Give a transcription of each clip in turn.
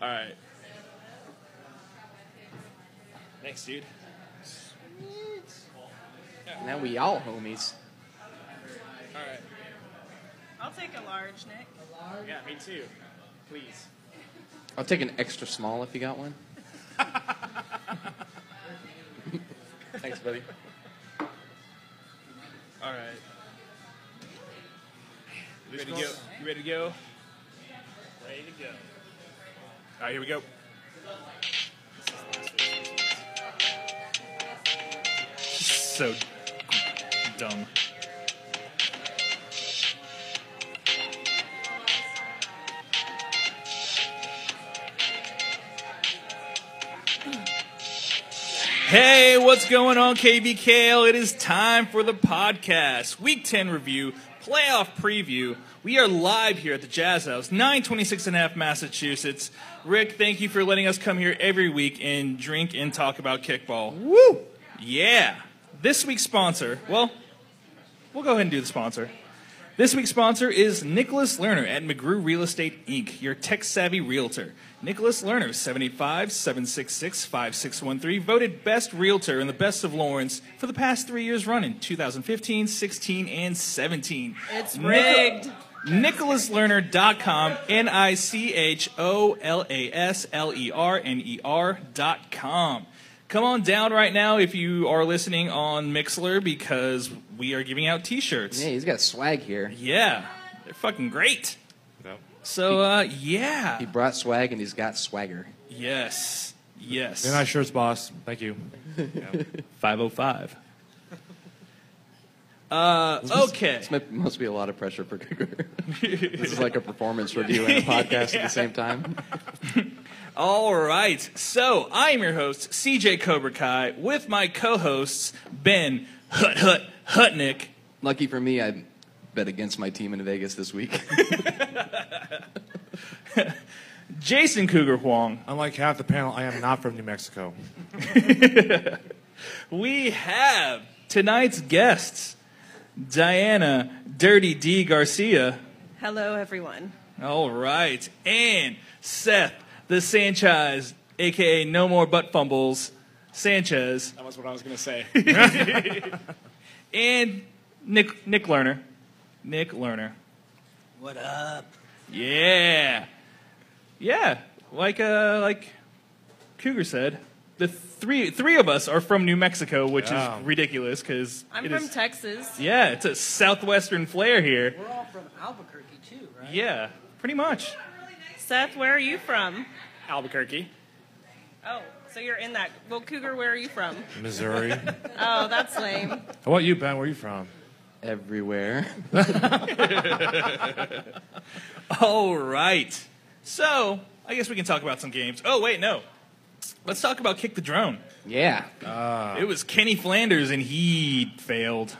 All right. Thanks, dude. Now we all homies. All right. I'll take a large, Nick. Yeah, me too. Please. I'll take an extra small if you got one. Thanks, buddy. All right. You ready to go? You ready to go? Ready to go. All right, here we go. So dumb. Hey, what's going on, KVKL? It is time for the podcast. Week 10 review, playoff preview. We are live here at the Jazzhaus, 926 and a half Massachusetts. Rick, thank you for letting us come here every week and drink and talk about kickball. Woo! Yeah. This week's sponsor, well, we'll go ahead and do the sponsor. This week's sponsor is Nicholas Lerner at McGrew Real Estate Inc., your tech savvy realtor. Nicholas Lerner, 785 766 5613, voted best realtor in the best of Lawrence for the past three years running 2015, 16, and 17. It's rigged. NicholasLerner.com, N I C H O L A S L E R N E R.com. Come on down right now if you are listening on Mixlr because we are giving out t shirts. Yeah, he's got swag here. Yeah, they're fucking great. Yep. So, uh, yeah. He brought swag and he's got swagger. Yes. Yes. Very nice shirts, boss. Thank you. 505. Uh, okay. This might- must be a lot of pressure for Cougar. this is like a performance review and a podcast at the same time. All right. So, I am your host, CJ Cobra Kai, with my co hosts, Ben Hut Hut Hutnick. Lucky for me, I bet against my team in Vegas this week. Jason Cougar Huang. Unlike half the panel, I am not from New Mexico. We have tonight's guests, Diana Dirty D Garcia. Hello, everyone. All right. And Seth, the Sanchez, aka No More Butt Fumbles, Sanchez. That was what I was going to say. And Nick Nick Lerner. Nick Lerner. What up? Yeah. Yeah. Like uh like Cougar said. The three three of us are from New Mexico, which Yeah. is ridiculous because I'm from Texas. Yeah, it's a southwestern flair here. We're all from Albuquerque too, right? Yeah, pretty much. Seth, where are you from? Albuquerque. Oh, so you're in that. Well, Cougar, where are you from? Missouri. Oh, that's lame. How about you, Ben? Where are you from? Everywhere. All right. So, I guess we can talk about some games. Oh, wait, no. Let's talk about Kick the Drone. Yeah. Ah. It was Kenny Flanders, and he failed.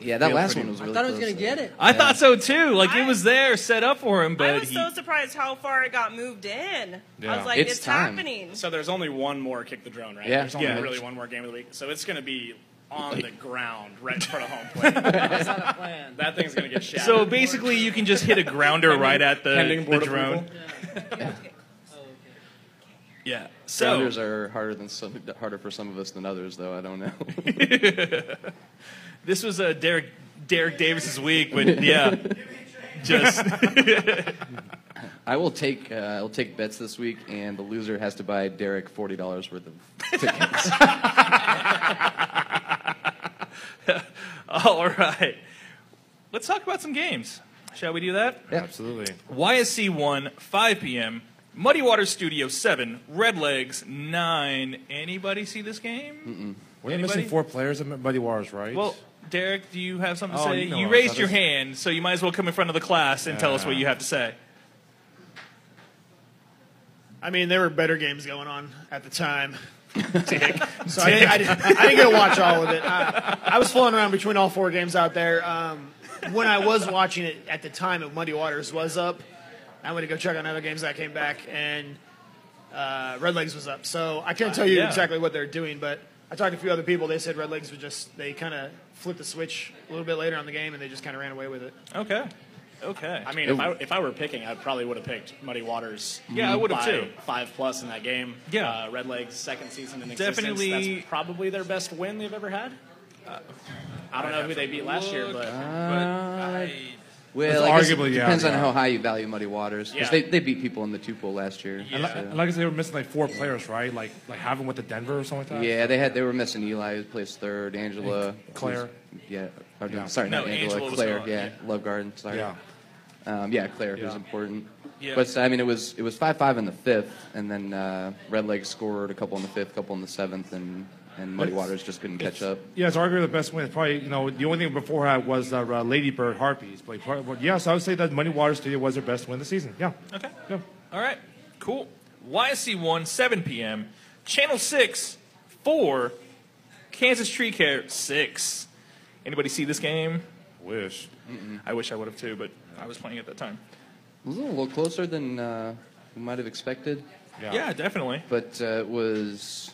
Yeah, that last one was really I thought I was close, gonna get it. I Yeah. thought so too. Like it I- was there, set up for him, but I was he. so surprised how far it got moved in. I Yeah. was like, It's it's, time. happening. So there's only one more kick the drone, right? Yeah. There's only Yeah. really one more game of the week. So it's going to be on the ground right in front of home plate. That's not a plan. that thing's going to get shattered. So basically, you can just hit a grounder right at the, pending the board drone. approval. Oh, okay. Yeah. So Grounders are harder than some, harder for some of us than others, though. I don't know. this was a Derek Derek Davis's week, but yeah, just I will take uh, I'll take bets this week, and the loser has to buy Derek forty dollars worth of tickets. all right. Let's talk about some games. Shall we do that? Yeah. Absolutely. YSC 1, 5 p.m. Muddy Water Studio 7, Red Legs 9. Anybody see this game? We're Anybody? missing four players at Muddy Waters, right? Well, Derek, do you have something to Oh, say? you know you raised your just- hand, so you might as well come in front of the class and tell us what you have to say. I mean, there were better games going on at the time. So I, I, didn't, I didn't get to watch all of it. I, I was flying around between all four games out there. Um, when I was watching it at the time, of Muddy Waters was up. I went to go check on other games. I came back and uh, Red Legs was up. So I can't tell you yeah. exactly what they're doing, but I talked to a few other people. They said Red Legs was just they kind of flipped the switch a little bit later on the game and they just kind of ran away with it. Okay. Okay. I mean, if I if I were picking, I probably would have picked Muddy Waters. Yeah, I would have too. Five plus in that game. Yeah. uh, Red Leg's second season in existence. Definitely- That's probably their best win they've ever had. I don't know who they beat last year, but Well, It's I guess arguably, it yeah, depends on yeah. how high you value Muddy Waters. Because Yeah. they, they beat people in the two pool last year. And, like, so- and like I said, they were missing like four players, right? Like like having with the Denver or something like that. Yeah, they had they were missing Eli, who plays third, Angela, Claire. who's- yeah, or, Yeah. sorry, No, not Angela, Angela was Claire, gone, yeah, yeah. Love Garden, sorry. Yeah. Um, yeah, Claire, Yeah. who's important. Yeah. But I mean, it was it was five five in the fifth, and then uh, Red Leg scored a couple in the fifth, couple in the seventh, and and Muddy It's- Waters just couldn't catch up. Yeah, it's arguably the best win. It's probably you know the only thing before that was uh, uh, Ladybird Harpies. But probably- but yes, I would say that Muddy Waters Studio was their best win of the season. Yeah. Okay. Yeah. All right. Cool. YSC 1, 7 p.m. Channel 6, 4. Kansas Tree Care, 6. Anybody see this game? Wish. I wish I would have too, but I was playing at that time. It was a little closer than uh, we might have expected, Yeah. Yeah, definitely. but uh, it was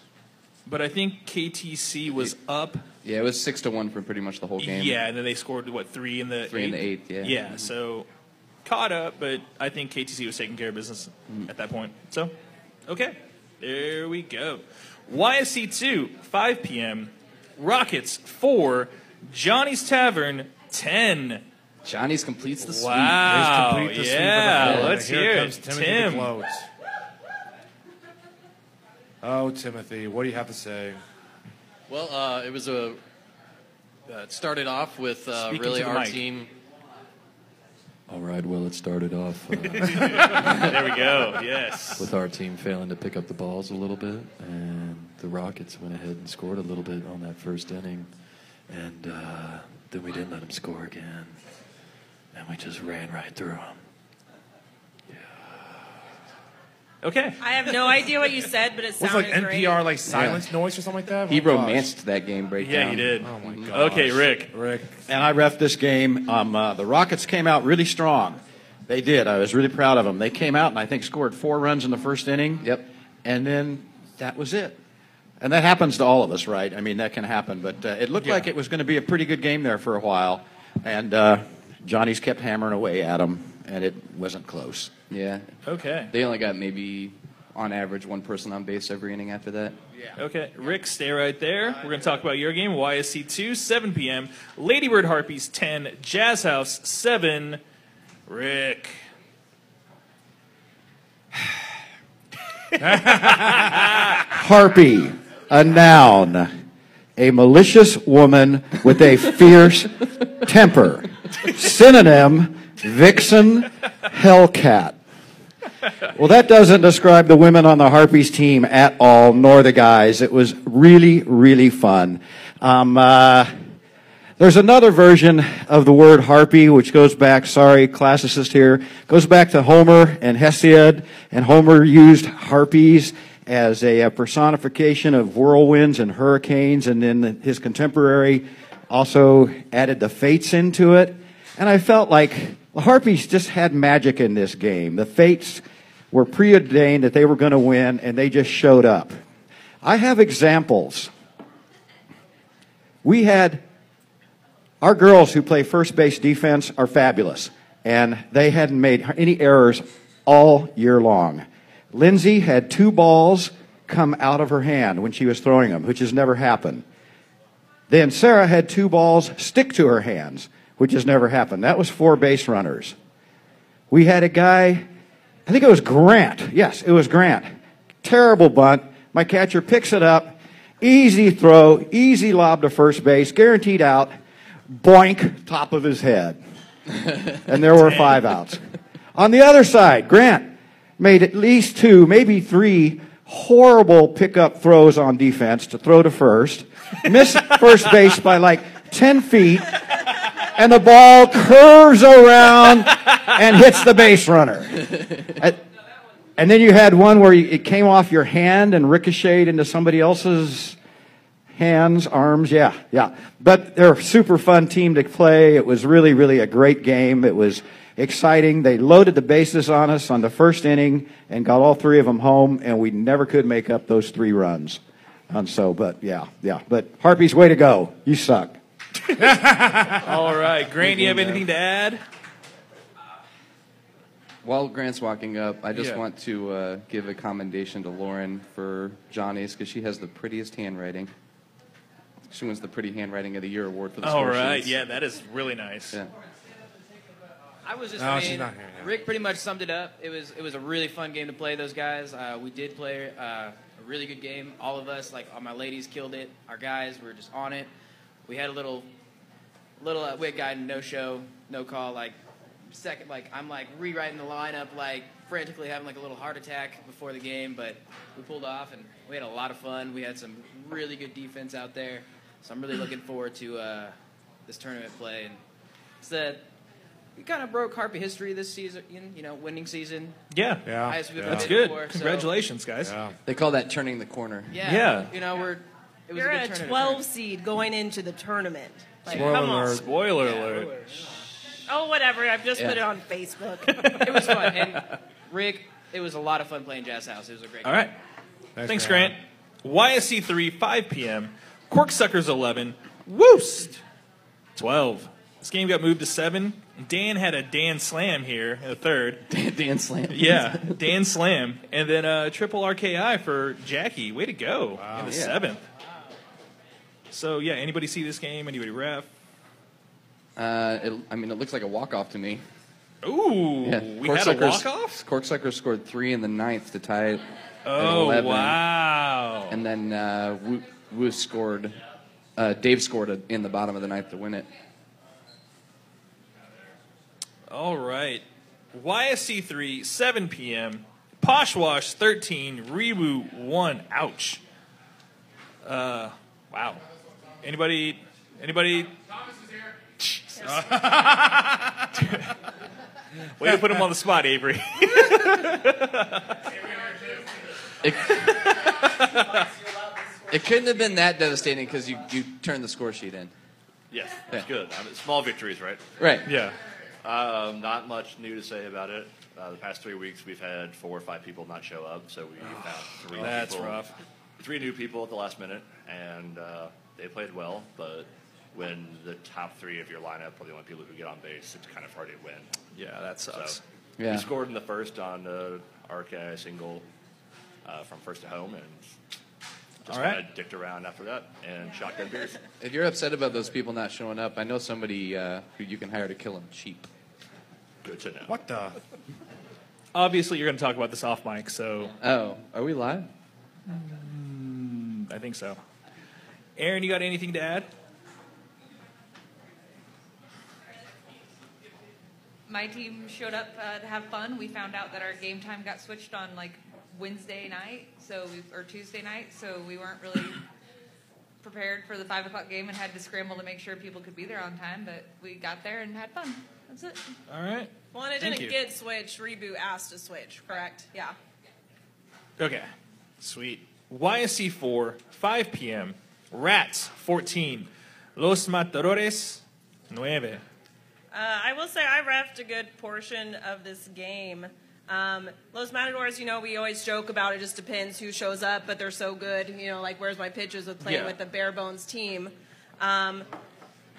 But I think KTC was up. yeah, it was six to one for pretty much the whole game. Yeah, and then they scored, what, three in the Three in the eighth, yeah. Yeah, so caught up, but I think KTC was taking care of business Mm. at that point. So, okay, there we go. YSC 2, 5 p.m. Rockets 4, Johnny's Tavern 10. Johnny's completes the sweep. Wow. Complete the sweep of the yeah, let's And hear it. comes Timothy Tim. DeClose. Oh, Timothy, what do you have to say? Well, uh, it was a. Uh, it started off with uh, Speak really into the our mic. team. All right. Well, it started off uh, There we go. Yes. with our team failing to pick up the balls a little bit, and the Rockets went ahead and scored a little bit on that first inning, and uh, then we didn't let them score again, and we just ran right through them. Okay. I have no idea what you said, but it Was it sounded like great. NPR like silence noise or something like that? He Oh, gosh. romanced that game breakdown. Yeah, he did. Oh my god. Okay, Rick. Rick. and I ref this game. Um, uh, the Rockets came out really strong. They did. I was really proud of them. They came out and I think scored four runs in the first inning. Yep. And then that was it. And that happens to all of us, right? I mean, that can happen. But uh, it looked Yeah. like it was going to be a pretty good game there for a while. And uh, Johnny's kept hammering away at them, and it wasn't close. Yeah. Okay. They only got maybe, on average, one person on base every inning after that. Yeah. Okay, Rick, stay right there. We're going to talk about your game. YSC 2, 7 p.m. Ladybird Harpies 10, Jazzhaus 7. Rick. Harpy, a noun, a malicious woman with a fierce temper. Synonym, vixen, hellcat. Well, that doesn't describe the women on the Harpies team at all, nor the guys. It was really, really fun. Um, uh, there's another version of the word harpy, which goes back, sorry, classicist here, goes back to Homer and Hesiod, and Homer used harpies as a, personification of whirlwinds and hurricanes, and then his contemporary also added the fates into it. And I felt like the harpies just had magic in this game. The fates were preordained that they were going to win, and they just showed up. I have examples. We had our girls who play first base defense are fabulous, and they hadn't made any errors all year long. Lindsay had two balls come out of her hand when she was throwing them, which has never happened. Then Sarah had two balls stick to her hands, which has never happened. That was four base runners. We had a guy, I think it was Grant. Yes, it was Grant. Terrible bunt. My catcher picks it up. Easy throw, easy lob to first base, guaranteed out. Boink, top of his head. and there were five outs. On the other side, Grant made at least two, maybe three horrible pickup throws on defense to throw to first. Missed first base by like 10 feet. And the ball curves around and hits the base runner. And then you had one where it came off your hand and ricocheted into somebody else's hands, arms. Yeah, yeah. But they're a super fun team to play. It was really, really a great game. It was exciting. They loaded the bases on us on the first inning and got all three of them home, and we never could make up those three runs. And so, but yeah, yeah. But Harpy's way to go. You suck. All right. Grant, do you have anything to add? While Grant's walking up, I just Yeah. want to uh, give a commendation to Lauren for Johnny's because she has the prettiest handwriting. She wins the Pretty Handwriting of the Year award for the All score right, sheets. yeah, that is really nice. Yeah. I was just No, saying, she's not here, yeah. Rick pretty much summed it up. It was it was a really fun game to play. Those guys, uh, we did play uh, a really good game. All of us, like all my ladies, killed it. Our guys were just on it. We had a little little uh, we guy no show, no call. Like second, like I'm like rewriting the lineup, like frantically having like a little heart attack before the game, but we pulled off and we had a lot of fun. We had some really good defense out there, so I'm really looking forward to uh, this tournament play. And it's that we kind of broke Harpy history this season, you know, winning season. Yeah, Yeah. Highest we've yeah. that's good. before, so- Congratulations, guys. Yeah. They call that turning the corner. Yeah, Yeah. You know, we're it was You're a a good tournament. 12 seed going into the tournament. Like, Spoiler come on. alert. Spoiler alert. Oh, whatever. I've just Yeah. put it on Facebook. It was fun, and Rick, it was a lot of fun playing Jazzhaus. It was a great. All game. right. Thanks, Grant. YSC 3, 5 p.m. Corksuckers 11. Woost 12. This game got moved to 7. Dan had a Dan Slam here in the third. Dan, Dan Slam. Yeah, Dan Slam. And then uh, triple RKI for Jackie. Way to go in the Yeah. seventh. So, yeah, anybody see this game? Anybody ref? Uh, it, I mean, it looks like a walk off to me. Ooh, Yeah. we had a walk-off? Corksucker scored three in the ninth to tie it. Oh, 11. wow. And then uh, Wu, Wu scored. Uh, Dave scored a, in the bottom of the ninth to win it. All right. YSC 3, 7 p.m. Poshwash 13, Reboot 1. Ouch. Uh, wow. Anybody? Anybody? Thomas is here. Way to put him on the spot, Avery. It, it couldn't have been that devastating because you, you turned the score sheet in. Yes, Yeah. that's good. I mean, small victories, right? Right. yeah. Um, not much new to say about it. Uh, the past three weeks, we've had four or five people not show up, so we found three. That's people, rough. Three new people at the last minute, and uh, they played well. But when the top three of your lineup are the only people who get on base, it's kind of hard to win. Yeah, that So sucks. Yeah. we scored in the first on uh, RK single uh, from first to home, and just All right. kind of dicked around after that and shotgun beers. If you're upset about those people not showing up, I know somebody uh, who you can hire to kill them cheap. Good to know. What the? Obviously, you're going to talk about this off mic, so Oh, are we live? I think so. Aaron, you got anything to add? my team showed up uh, to have fun. We found out that our game time got switched on like Wednesday night, so we, or Tuesday night, so we weren't really prepared for the five o'clock game and had to scramble to make sure people could be there on time. But we got there and had fun. That's it. All right. well, and it Thank didn't you. get switched. Reboot asked to switch, correct? Yeah. Okay. Sweet. YSC 4, 5 p.m. Rats 14. Los Matadores 9. Uh, I will say I refed a good portion of this game. Um, Los Matadors, you know, we always joke about it just depends who shows up, but they're so good. You know, like where's my pitches with playing Yeah. with the bare bones team. Um,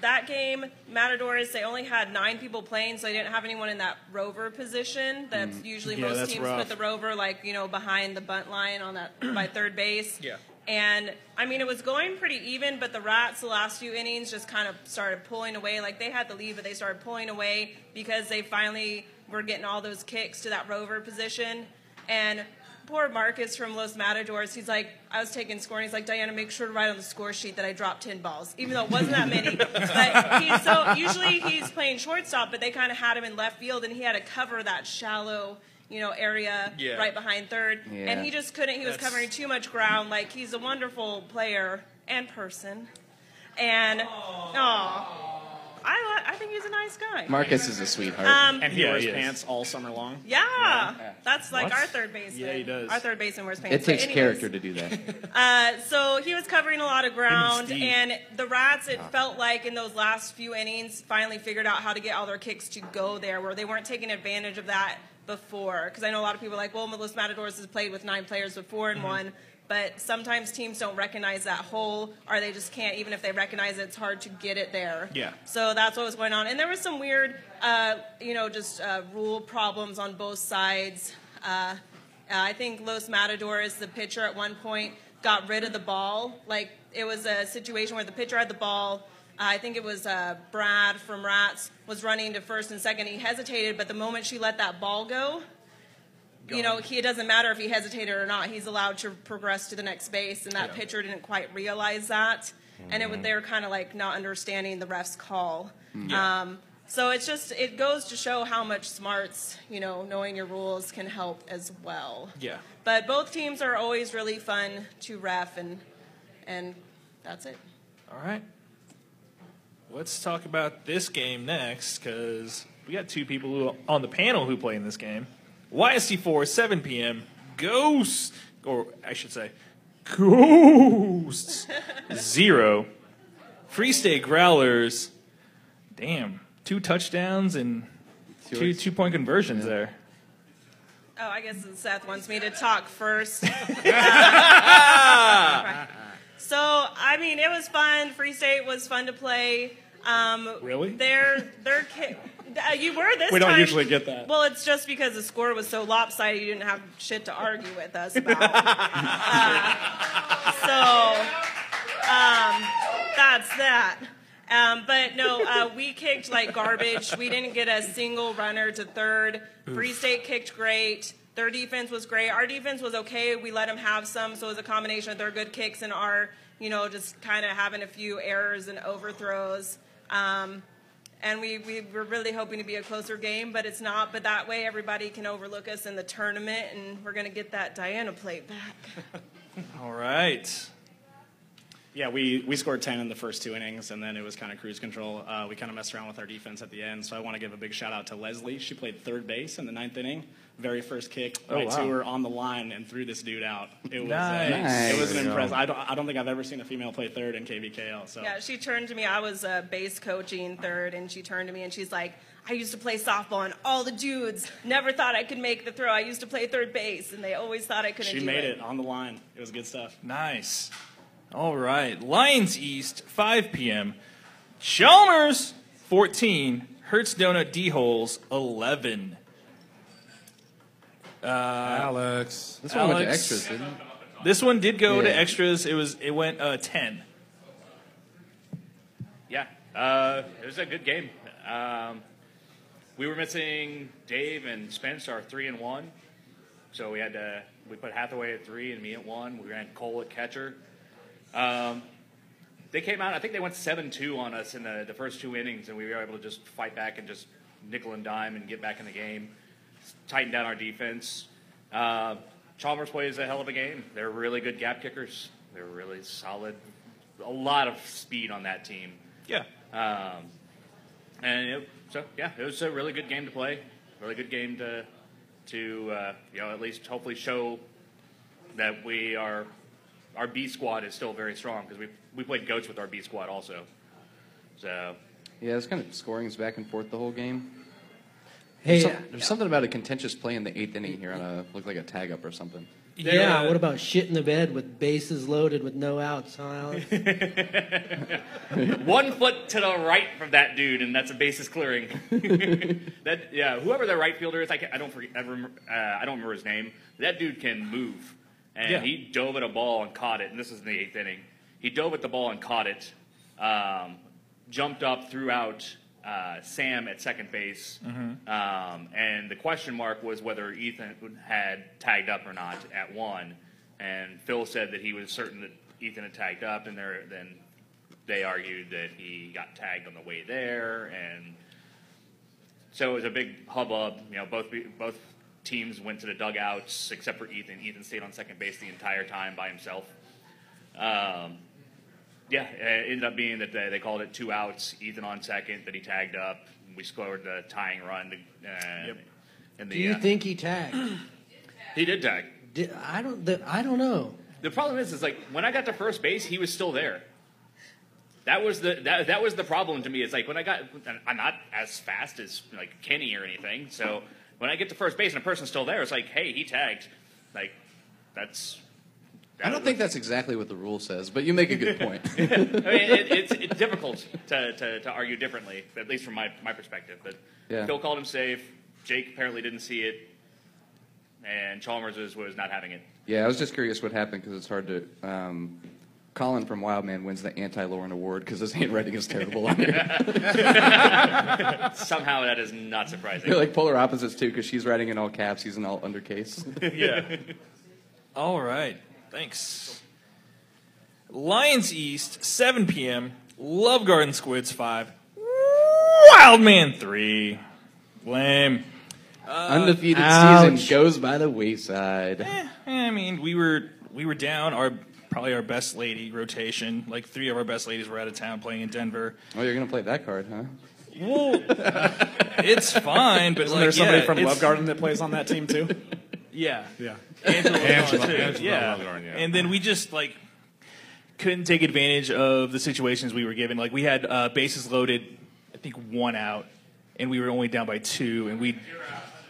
that game, Matadors, they only had nine people playing, so they didn't have anyone in that rover position. That's usually Mm. Yeah, most that's teams rough. put the rover like you know behind the bunt line on that by third base. Yeah. And I mean, it was going pretty even, but the Rats, the last few innings, just kind of started pulling away. Like they had the lead, but they started pulling away because they finally were getting all those kicks to that rover position. And poor Marcus from Los Matadors, he's like, I was taking score, and he's like, Diana, make sure to write on the score sheet that I dropped 10 balls, even though it wasn't that many. but he's so, usually he's playing shortstop, but they kind of had him in left field, and he had to cover that shallow, you know, area Yeah. right behind third. Yeah. And he just couldn't, he was covering too much ground. Like, he's a wonderful player and person. And, aw. I, I think he's a nice guy. Marcus is a sweetheart. Um, And he Yeah, wears he pants all summer long. yeah, that's like What? our third baseman. Yeah, he does. Our third baseman wears pants. it But takes anyways, character to do that. Uh, so he was covering a lot of ground, Steve. and the Rats, it felt like in those last few innings, finally figured out how to get all their kicks to go there, where they weren't taking advantage of that before. Because I know a lot of people are like, well, Los Matadors has played with nine players before and Mhm. won. But sometimes teams don't recognize that hole, or they just can't. Even if they recognize it, it's hard to get it there. Yeah. So that's what was going on, and there was some weird, uh, you know, just uh, rule problems on both sides. Uh, I think Los Matadores, the pitcher, at one point got rid of the ball. Like it was a situation where the pitcher had the ball. I think it was uh, Brad from Rats was running to first and second. He hesitated, but the moment she let that ball go, you know, he, it doesn't matter if he hesitated or not. He's allowed to progress to the next base, and that Yeah. pitcher didn't quite realize that, and it was they were kind of like not understanding the ref's call. Yeah. Um, so it's just it goes to show how much smarts, you know, knowing your rules can help as well. Yeah. But both teams are always really fun to ref, and and that's it. All right. Let's talk about this game next because we got two people who, on the panel who play in this game. YSC4, 7 p.m. Ghosts, or I should say, Ghosts, zero. Free State Growlers, damn, two touchdowns and two two point conversions there. Oh, I guess Seth wants me to talk first. so, I mean, it was fun. Free State was fun to play. Um, Really? Their their uh, you were this We don't time. usually get that. Well, it's just because the score was so lopsided, you didn't have shit to argue with us about. Uh, so um, that's that. Um, but no, uh, we kicked like garbage. We didn't get a single runner to third. Free State kicked great. Their defense was great. Our defense was okay. We let them have some, so it was a combination of their good kicks and our, you know, just kind of having a few errors and overthrows. Um, and we, we were really hoping to be a closer game, but it's not. But that way, everybody can overlook us in the tournament, and we're going to get that Diana plate back. All right. Yeah, we, we scored 10 in the first two innings, and then it was kind of cruise control. Uh, we kind of messed around with our defense at the end, so I want to give a big shout out to Leslie. She played third base in the ninth inning. Very first kick, Oh, right wow. to her on the line, and threw this dude out. It was, Nice. uh, it was an impressive. I don't, I don't think I've ever seen a female play third in KVKL. So Yeah, she turned to me. I was uh, base coaching third, and she turned to me and she's like, I used to play softball, and all the dudes never thought I could make the throw. I used to play third base, and they always thought I couldn't she do made it on the line. It was good stuff. Nice. All right. Lions East, 5 p.m. Chalmers, 14. Hertz Donut D Holes, 11. Uh, Alex. This one went to Alex. extras, didn't it? This one did go to Yeah. extras. It was it went uh, 10. Yeah, uh, it was a good game. Um, we were missing Dave and Spence, our three and one, so we had to we put Hathaway at three and me at one. We ran Cole at catcher. Um, they came out. I think they went seven two on us in the, the first two innings, and we were able to just fight back and just nickel and dime and get back in the game. Tighten down our defense. Uh, Chalmers plays a hell of a game. They're really good gap kickers. They're really solid. A lot of speed on that team. Yeah. Um, and it, so yeah, it was a really good game to play. Really good game to to uh, you know at least hopefully show that we are our B squad is still very strong because we we played goats with our B squad also. So Yeah, it's kind of scoring's back and forth the whole game. Hey, there's, some- uh, there's something about a contentious play in the eighth inning here on a look like a tag up or something. Yeah, what about shit in the bed with bases loaded with no outs, huh, Alex? one foot to the right from that dude, and that's a bases clearing. that yeah, whoever the right fielder is, I, can, I don't forget, I, remember, uh, I don't remember his name. That dude can move, and Yeah. he dove at a ball and caught it. And this is in the eighth inning. He dove at the ball and caught it. Um, jumped up, threw out uh, Sam at second base, Mhm. um, and the question mark was whether Ethan had tagged up or not at one. And Phil said that he was certain that Ethan had tagged up, and there, then they argued that he got tagged on the way there, and so it was a big hubbub. You know, both both teams went to the dugouts except for Ethan. Ethan stayed on second base the entire time by himself. Um, yeah, it ended up being that they, they called it two outs. Ethan on second, that he tagged up. We scored the tying run. To, uh, in the, Do you uh, think he tagged? he did tag? Did, I don't. The, I don't know. The problem is, is like when I got to first base, he was still there. That was the that, that was the problem to me. It's like when I got, I'm not as fast as like Kenny or anything, so when I get to first base and a person's still there, it's like, hey, he tagged. Like, that's. I don't think that's exactly what the rule says, but you make a good point. I mean, it, it's, it's difficult to, to, to argue differently, at least from my, my perspective. But Yeah. Phil called him safe. Jake apparently didn't see it, and Chalmers was, was not having it. Yeah, I was just curious what happened because it's hard to. Um, Colin from Wildman wins the anti-Lauren award because his handwriting is terrible on here. Somehow that is not surprising. They're like polar opposites too because she's writing in all caps, he's in all undercase. yeah. All right. Thanks. Lions East, 7 p.m. Love Garden Squids 5. Wildman 3. Lame. Uh, Undefeated ouch. season goes by the wayside. Eh, I mean, we were we were down our probably our best lady rotation. Like three of our best ladies were out of town playing in Denver. Oh, you're gonna play that card, huh? Well, it's fine, but Isn't like, there somebody yeah, from Love Garden that plays on that team too? Yeah. Yeah. Angela, Angela- too. Angela yeah. Lovegarden, yeah. And then we just like couldn't take advantage of the situations we were given. Like we had uh, bases loaded, I think one out, and we were only down by two, and we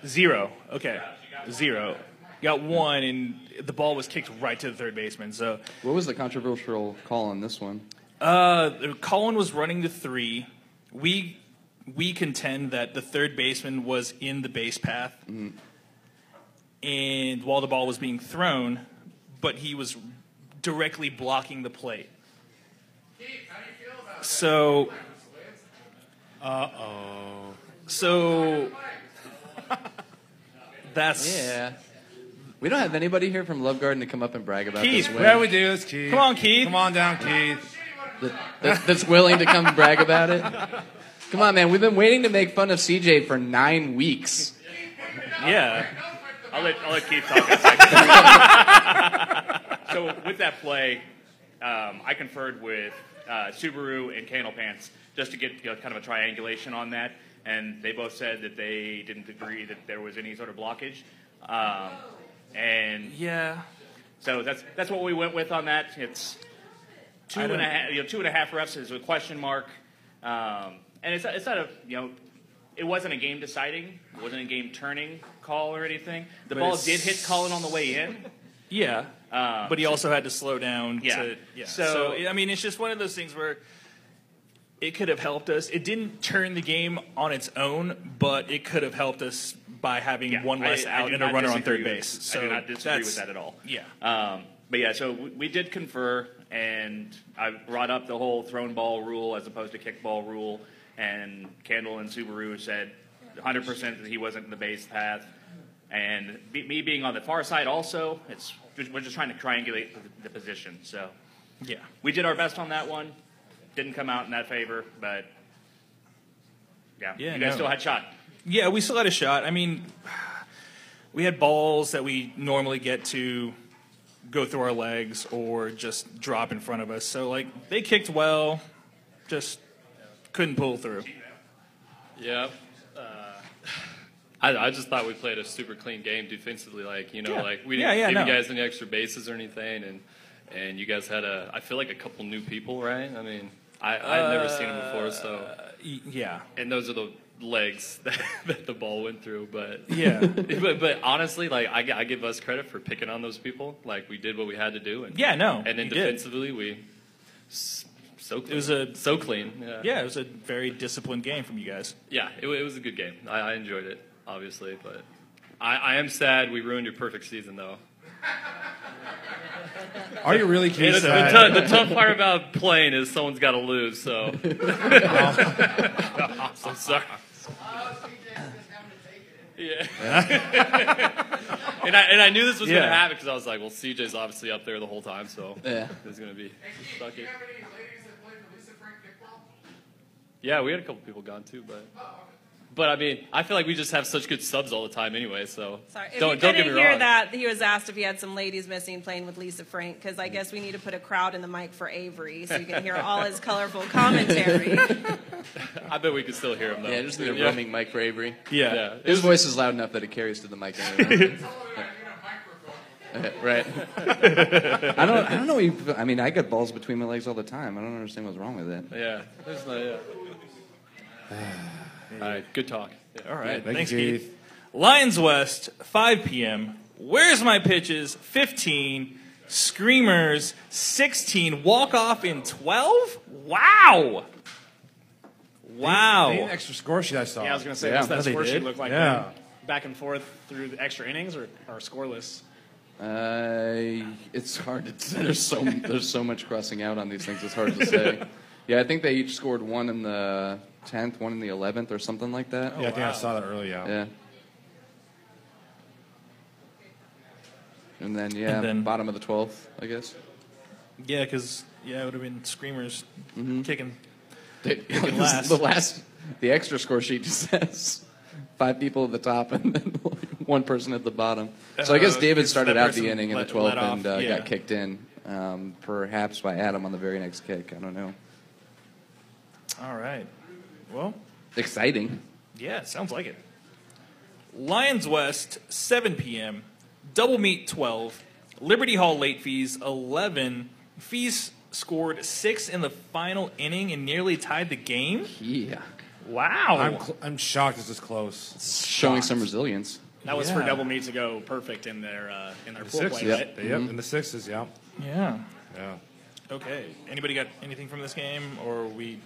zero. Okay, zero. Got one, and the ball was kicked right to the third baseman. So What was the controversial call on this one? uh, Colin was running to three. We we contend that the third baseman was in the base path, and while the ball was being thrown, but he was directly blocking the plate. So, Uh oh. so that's Yeah. We don't have anybody here from Love Garden to come up and brag about Keith, this win. Yeah, we do. It's Keith. Come on, Keith. Come on down, Keith. That, that- that's willing to come brag about it. Come on, man. We've been waiting to make fun of CJ for nine weeks. yeah. I'll let, I'll let Keith talk in a second. so with that play, um, I conferred with uh, Subaru and Candle Pants just to get you know, kind of a triangulation on that, and they both said that they didn't agree that there was any sort of blockage. Um, and yeah, so that's that's what we went with on that. It's two I and a don't- half, you know, two and a half refs is a question mark, um, and it's it's not a you know. It wasn't a game deciding. It wasn't a game turning call or anything. The But ball it's- did hit Colin on the way in. Yeah. Um, but he also had to slow down. Yeah. To, yeah. So- So, I mean, it's just one of those things where it could have helped us. It didn't turn the game on its own, but it could have helped us by having Yeah, one less I- out do and a not runner on disagree third with- base. So I do not disagree that's- with that at all. Yeah. Um, but yeah, so we, we did confer, and I brought up the whole thrown ball rule as opposed to kickball rule, and Candle and Subaru said 100% that he wasn't in the base path. And be, me being on the far side also, it's we're just trying to triangulate the, the position. So Yeah. we did our best on that one. Didn't come out in that favor, but yeah, Yeah, you guys no. still had shot. Yeah, we still had a shot. I mean, we had balls that we normally get to go through our legs or just drop in front of us. So, like, they kicked well, just couldn't pull through. Yeah. Uh, I, I just thought we played a super clean game defensively. Like you know, Yeah. like we didn't yeah, give no. you guys any extra bases or anything, and and you guys had a. I feel like a couple new people, right? I mean, I I've never seen them before, so yeah. And those are the legs that, that the ball went through, but Yeah. but but honestly, like I, I give us credit for picking on those people. Like we did what we had to do, and Yeah, no, and then you did. defensively we. So clean. It was a so clean. Yeah. Yeah, it was a very disciplined game from you guys. Yeah, it, it was a good game. I, I enjoyed it, obviously, but I, I am sad we ruined your perfect season, though. Are you really, Yeah, Keith? the, the, sad? the tough part about playing is someone's got to lose. So, I'm so sorry. Yeah. and I and I knew this was gonna happen because I was like, well, CJ's obviously up there the whole time, so Yeah. there's going to be. Stuck. Yeah, we had a couple people gone too, but. But I mean, I feel like we just have such good subs all the time anyway. So Sorry, if don't you don't couldn't get me hear wrong. that, he was asked if he had some ladies missing playing with Lisa Frank because I guess we need to put a crowd in the mic for Avery so you can hear all his colorful commentary. I bet we could still hear him though. Yeah, just need a roaming mic for Avery. Yeah. Yeah. His voice is loud enough that it carries to the mic anyway. right. I don't. I don't know. you- I mean, I get balls between my legs all the time. I don't understand what's wrong with it. Yeah, there's no. Yeah. All right, good talk. All right, Thank thanks, you, Keith. Keith. Lions West, 5 p.m. Where's My Pitches, 15. Screamers, 16. Walk off in 12? Wow. Wow. They need an extra score sheet I saw. Yeah, I was going to say, Yeah. what's that No, they score sheet look like? Yeah. going Back and forth through the extra innings or, or scoreless? Uh, it's hard to. There's so there's so much crossing out on these things. It's hard to say. Yeah, I think they each scored one in the tenth, one in the eleventh, or something like that. Yeah, I think I saw that earlier. Yeah. Yeah. And then yeah, And then- bottom of the twelfth, I guess. Yeah, because yeah, it would have been Screamers Mm-hmm. kicking, They- kicking last. The last, the extra score sheet just says five people at the top and then one person at the bottom. So I guess Uh, David because started that out the person inning in let- the twelfth let off, and uh, yeah. got kicked in, um, perhaps by Adam on the very next kick. I don't know. All right. Well, Exciting. yeah, sounds like it. Lions West, 7 p.m. Double Meat 12. Liberty Hall late fees 11. Fees scored six in the final inning and nearly tied the game. Yeah. Wow. I'm, cl- I'm shocked this is close. Showing some resilience. That was for double meat to go perfect in their uh, in their The pool sixes. play, right? Yep. Mm-hmm. In the sixes. Yeah. Yeah. Yeah. Okay. Anybody got anything from this game, or we?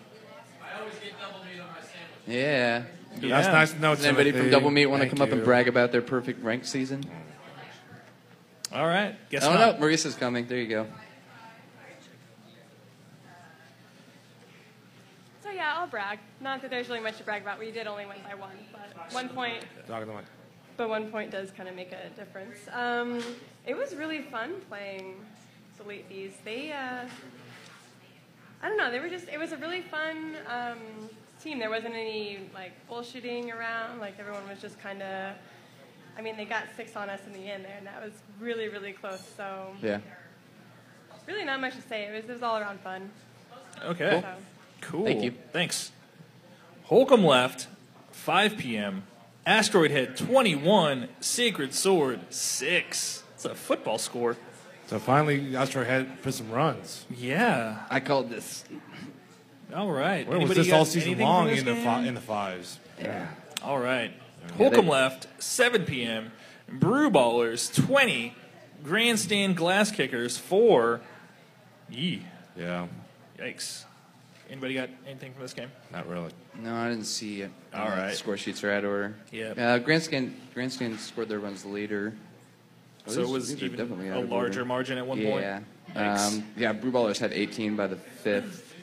Yeah. That's nice to know, Does anybody Timothy. from Double Meat want to Thank come up and brag about their perfect rank season? All right. Guess oh not. no, Maurice's coming. There you go. So yeah, I'll brag. Not that there's really much to brag about. We did only win by one, but one point. Talking to my- But one point does kind of make a difference. Um, it was really fun playing the late fees. They, uh, I don't know, they were just. It was a really fun um, team. There wasn't any like bullshitting around. Like everyone was just kind of. I mean, they got six on us in the end there, and that was really, really close. So Yeah. really not much to say. It was, it was all around fun. Okay. So. Cool. Thank you. Thanks. Holcom left, 5 p.m. Asteroid Head 21, Sacred Sword 6. It's a football score. So finally, Asteroid Head put some runs. Yeah. I called this. All right. Where was Anybody this got all season anything long from this in the game? fi- in the fives? Yeah. All right. Yeah, Holcom they- left, 7 p.m. Brew Ballers 20, Grandstand Glass Kickers 4. Yee. Yeah. Yikes. Anybody got anything from this game? Not really. No, I didn't see it. All Uh, right. Score sheets are out of order. Yep. Uh, Grandstand, Grandstand scored their runs later. Oh, So it was even definitely a larger margin at one point? Yeah. Yikes. Um, yeah, Brew Ballers had 18 by the fifth,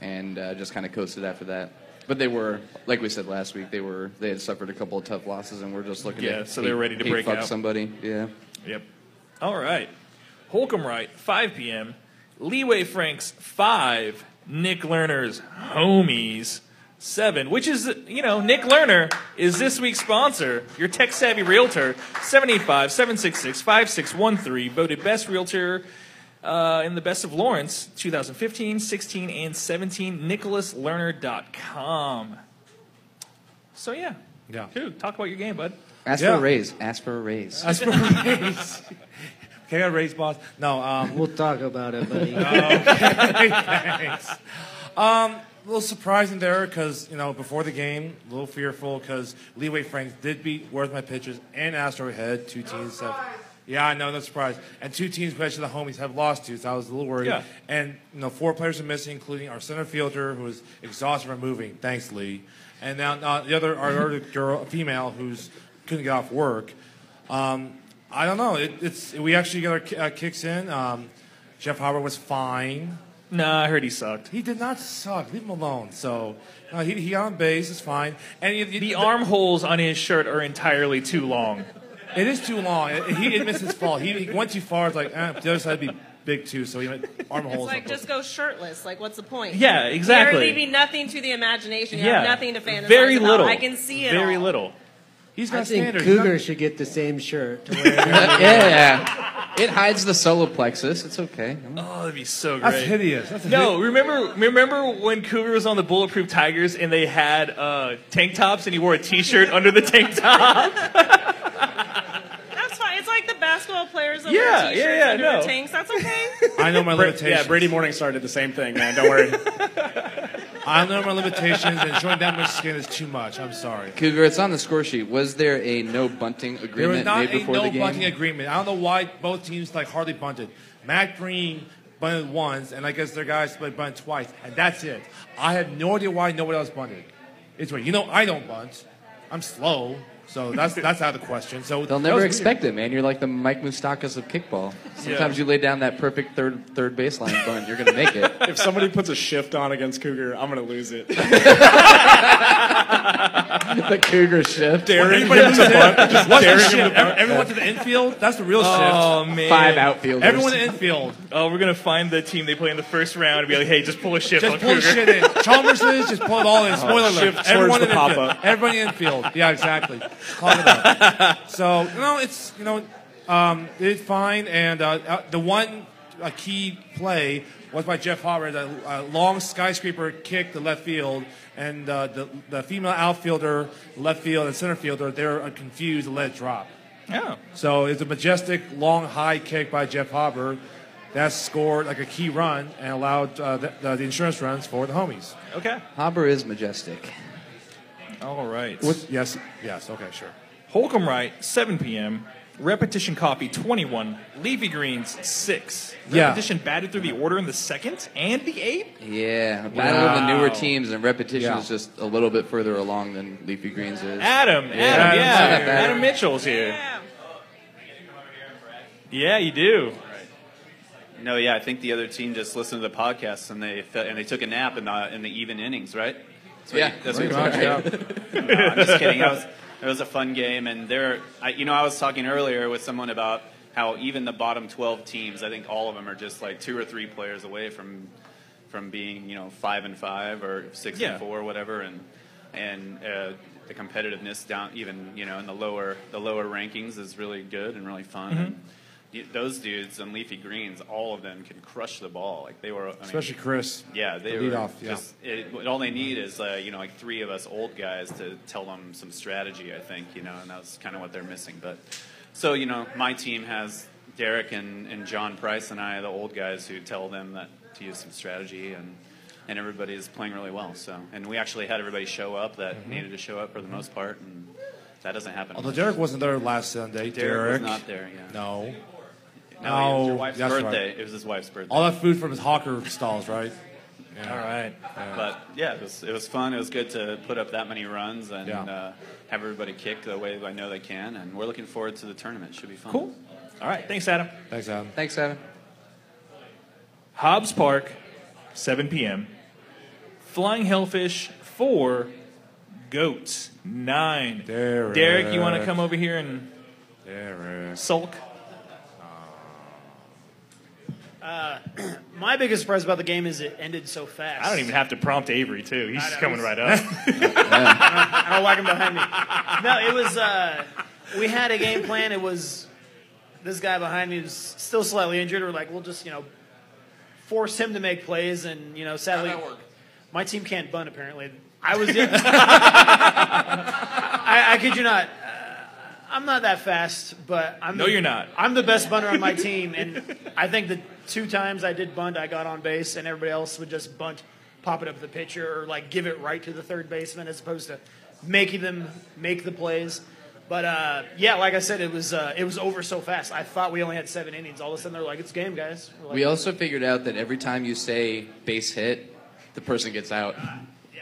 and uh, just kind of coasted after that. But they were, like we said last week, they were they had suffered a couple of tough losses, and we're just looking. Yeah, to so they're ready to break fuck out. somebody. Yeah. Yep. All right. Holcom right, 5 p.m. Leeway Franks, 5. Nick Lerner's Homies, 7. Which is, you know, Nick Lerner is this week's sponsor. Your tech savvy realtor, 785 766 5613. Voted best realtor uh, in the best of Lawrence, 2015, 16, and 17. NicholasLerner.com. So, yeah. Yeah. Dude, talk about your game, bud. Ask Yeah. for a raise. Ask for a raise. Ask for a raise. Okay, I raise boss. No, um, We'll talk about it, buddy. okay, thanks. Um, a little surprising there because you know before the game, a little fearful because Leeway Franks did beat Worth My Pitches and Asteroid Head, two teams have. Yeah, I know, no surprise. And two teams, especially the homies, have lost to, so I was a little worried. Yeah. And you know, four players are missing, including our center fielder who was exhausted from moving. Thanks, Lee. And now, now the other, our other girl, a female, who's couldn't get off work. Um, I don't know. It, it's we actually got our ki- uh, kicks in. Um, Jeff Howard was fine. Nah, I heard he sucked. He did not suck. Leave him alone. So uh, he, he got on base. It's fine. And you- you- The armholes on his shirt are entirely too long. It is too long. It- He admits his fault. He, he went too far. It's like eh, the other side would be big too. So he went arm It's like just go shirtless. Like, what's the point? Yeah, exactly. You're leaving nothing to the imagination. You Yeah. have nothing to fantasize Very about. little. I can see it. Very all. little. He's I got think standards. Cougar should get the same shirt. To wear yeah. It hides the solar plexus. It's okay. Oh, that'd be so great. That's hideous. That's a no, remember remember when Cougar was on the Bulletproof Tigers and they had uh, tank tops and he wore a T-shirt under the tank top? That's fine. It's like the basketball players that Yeah, wear t-shirts yeah, yeah, under no. their tanks. That's okay. I know my Bra- limitations. Yeah, Brady Morningstar did the same thing, man. Don't worry. I know my limitations, and showing that much skin is too much. I'm sorry. Cougar, it's on the score sheet. Was there a no bunting There was agreement not made a before no the game? bunting agreement. I don't know why both teams like hardly bunted. Matt Green bunted once, and I guess their guys like bunted twice, and that's it. I have no idea why nobody else bunted. It's weird. You know, I don't bunt. I'm slow, so that's that's out of the question. So They'll never was expect it, man. You're like the Mike Moustakas of kickball. Sometimes you lay down that perfect third third baseline bunt, you're gonna make it. if somebody puts a shift on against Cougar, I'm gonna lose it. the Cougar shift. Daring Anybody him to a bunt, just what's the daring him to bunt. Everyone to the infield. That's the real oh, shift. Oh man, Five outfielders. Everyone in the infield. Oh, we're gonna find the team they play in the first round and be like, hey, just pull a shift Just on pull Cougar. shit in. Chalmers is just pull it all in. Spoiler alert. shift towards Everyone the in the infield. pop-up. Everybody in the infield. Yeah, exactly. Clock it up. So you know, it's you know, um, it's fine. And uh, uh, the one uh, key play was by Jeff Howard, a, a long skyscraper kick to left field, and uh, the the female outfielder, left field, and center fielder, they're uh, confused and let it drop. Oh. So it's a majestic, long, high kick by Jeff Hopper that scored like a key run and allowed uh, the, the, the insurance runs for the homies. Okay. Haber is majestic. All right. With, yes, yes, okay, sure. Holcom Wright, 7 p.m. Repetition copy 21. Leafy Greens, 6. Yeah. Repetition batted through the order in the second and the eighth? Yeah, battle of the newer Wow. teams and repetition Yeah. is just a little bit further along than Leafy Greens is. Adam, Adam, Yeah. yeah. Adam's not that. Adam Mitchell's here. Yeah, you do. No, yeah, I think the other team just listened to the podcast and they fe- and they took a nap in the in the even innings, right? That's what Yeah, you- that's what pretty you're much, saying. No, I'm just kidding. That was it was a fun game, and there, I, you know, I was talking earlier with someone about how even the bottom 12 teams, I think all of them are just like two or three players away from from being, you know, five and five or six Yeah. and four, whatever, and and uh, the competitiveness down even you know in the lower the lower rankings is really good and really fun. Mhm. And y- those dudes on leafy greens, all of them can crush the ball. Like they were, I mean, Especially Chris. Yeah, they The were leadoff, yeah. just. It, all they need is uh, you know like three of us old guys to tell them some strategy. I think you know, and that's kind of what they're missing. But so you know, my team has Derek and, and John Price and I, the old guys, who tell them that to use some strategy and. And everybody is playing really well. So, and we actually had everybody show up that Mhm. needed to show up for the most part, and that doesn't happen. Although much. Derek wasn't there last Sunday. Derek was not there, yeah. No. No, it was your wife's that's right. birthday. It was his wife's birthday. All that food from his hawker stalls, right? Yeah. All right. But yeah, it was, it was fun. It was good to put up that many runs and Yeah. uh, have everybody kick the way I know they can. And we're looking forward to the tournament. Should be fun. Cool. All right. Thanks, Adam. Thanks, Adam. Thanks, Adam. Hobbs Park, 7 p.m. Flying Hellfish, 4. Goats, 9. Derek. Derek, you want to come over here and Derek. sulk? Uh, my biggest surprise about the game is it ended so fast. I don't even have to prompt Avery, too. He's just coming right up. I don't like him behind me. No, it was. Uh, we had a game plan. It was this guy behind me was still slightly injured. We're like, we'll just you know force him to make plays, and you know, sadly, my team can't bunt. Apparently, I was. I, I kid you not. Uh, I'm not that fast, but I'm. No, the, you're not. I'm the best bunter on my team, and I think the two times I did bunt, I got on base, and everybody else would just bunt, pop it up to the pitcher, or like give it right to the third baseman, as opposed to making them make the plays. But uh, yeah, like I said, it was uh, it was over so fast. I thought we only had seven innings. All of a sudden, they're like, "It's game, guys." Like, We also figured out that every time you say base hit, the person gets out.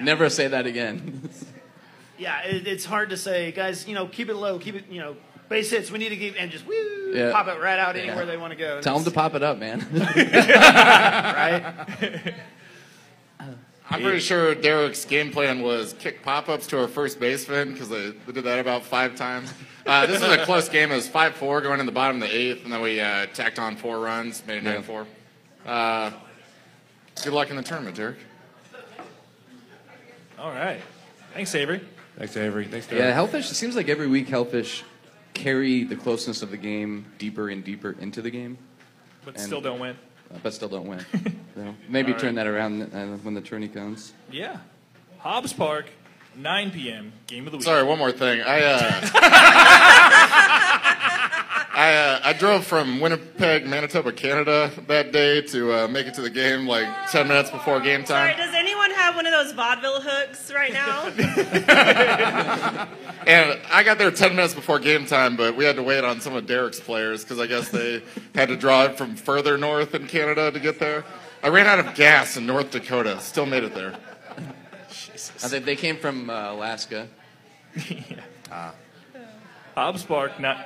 Never say that again. yeah, it, it's hard to say, guys. You know, keep it low, keep it. You know, base hits. We need to keep and just woo, Yeah. pop it right out Yeah. anywhere they want to go. Tell them to pop it up, man. right? I'm pretty sure Derek's game plan was kick pop-ups to our first baseman because they, they did that about five times. Uh, this is a close game. It was 5-4 going in the bottom of the eighth, and then we uh, tacked on four runs, made it 9-4. Uh, good luck in the tournament, Derek. All right. Thanks, Avery. Thanks, Avery. Thanks, Derek. yeah, Hellfish. It seems like every week Hellfish carry the closeness of the game deeper and deeper into the game. But And- still don't win. uh, but still don't win. so maybe All turn right. that around uh, when the tourney comes. Yeah. Hobbs Park, 9 p.m. Game of the week. Sorry, one more thing. I uh, I uh, I drove from Winnipeg, Manitoba, Canada that day to uh, make it to the game like ten minutes before game Sorry, time. does anyone have have one of those vaudeville hooks right now? And I got there 10 minutes before game time, but we had to wait on some of Derek's players because I guess they had to drive from further north in Canada to get there. I ran out of gas in North Dakota. Still made it there. Jesus. I think they came from uh, Alaska. Ah. Hobbs Park, not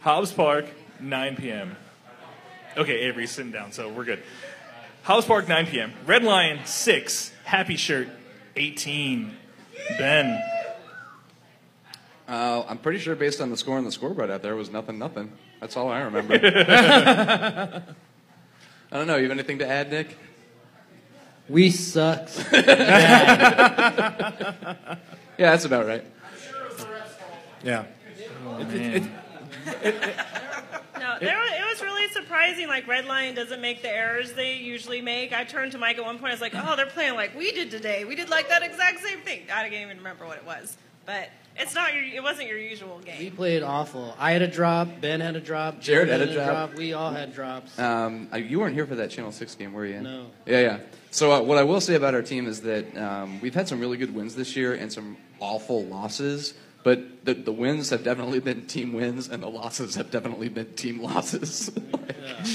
Hobbs Park, 9 p.m. Okay, Avery's sitting down, so we're good. Hobbs Park, 9 p.m. Red Lion, 6. Happy Shirt, 18. Ben. Uh, I'm pretty sure, based on the score on the scoreboard out there, it was nothing, nothing. That's all I remember. I don't know. You have anything to add, Nick? We sucks. yeah, that's about right. Yeah. It- it- No, there, wa- it was really surprising. Like Red Lion doesn't make the errors they usually make. I turned to Mike at one point. I was like, "Oh, they're playing like we did today. We did like that exact same thing." I can't even remember what it was, but it's not your. It wasn't your usual game. We played awful. I had a drop. Ben had a drop. Jared Jared had a drop. We all had drops. Um, you weren't here for that Channel 6 game, were you? No. Yeah, yeah. So, uh, what I will say about our team is that um, we've had some really good wins this year and some awful losses. But the, the wins have definitely been team wins, and the losses have definitely been team losses.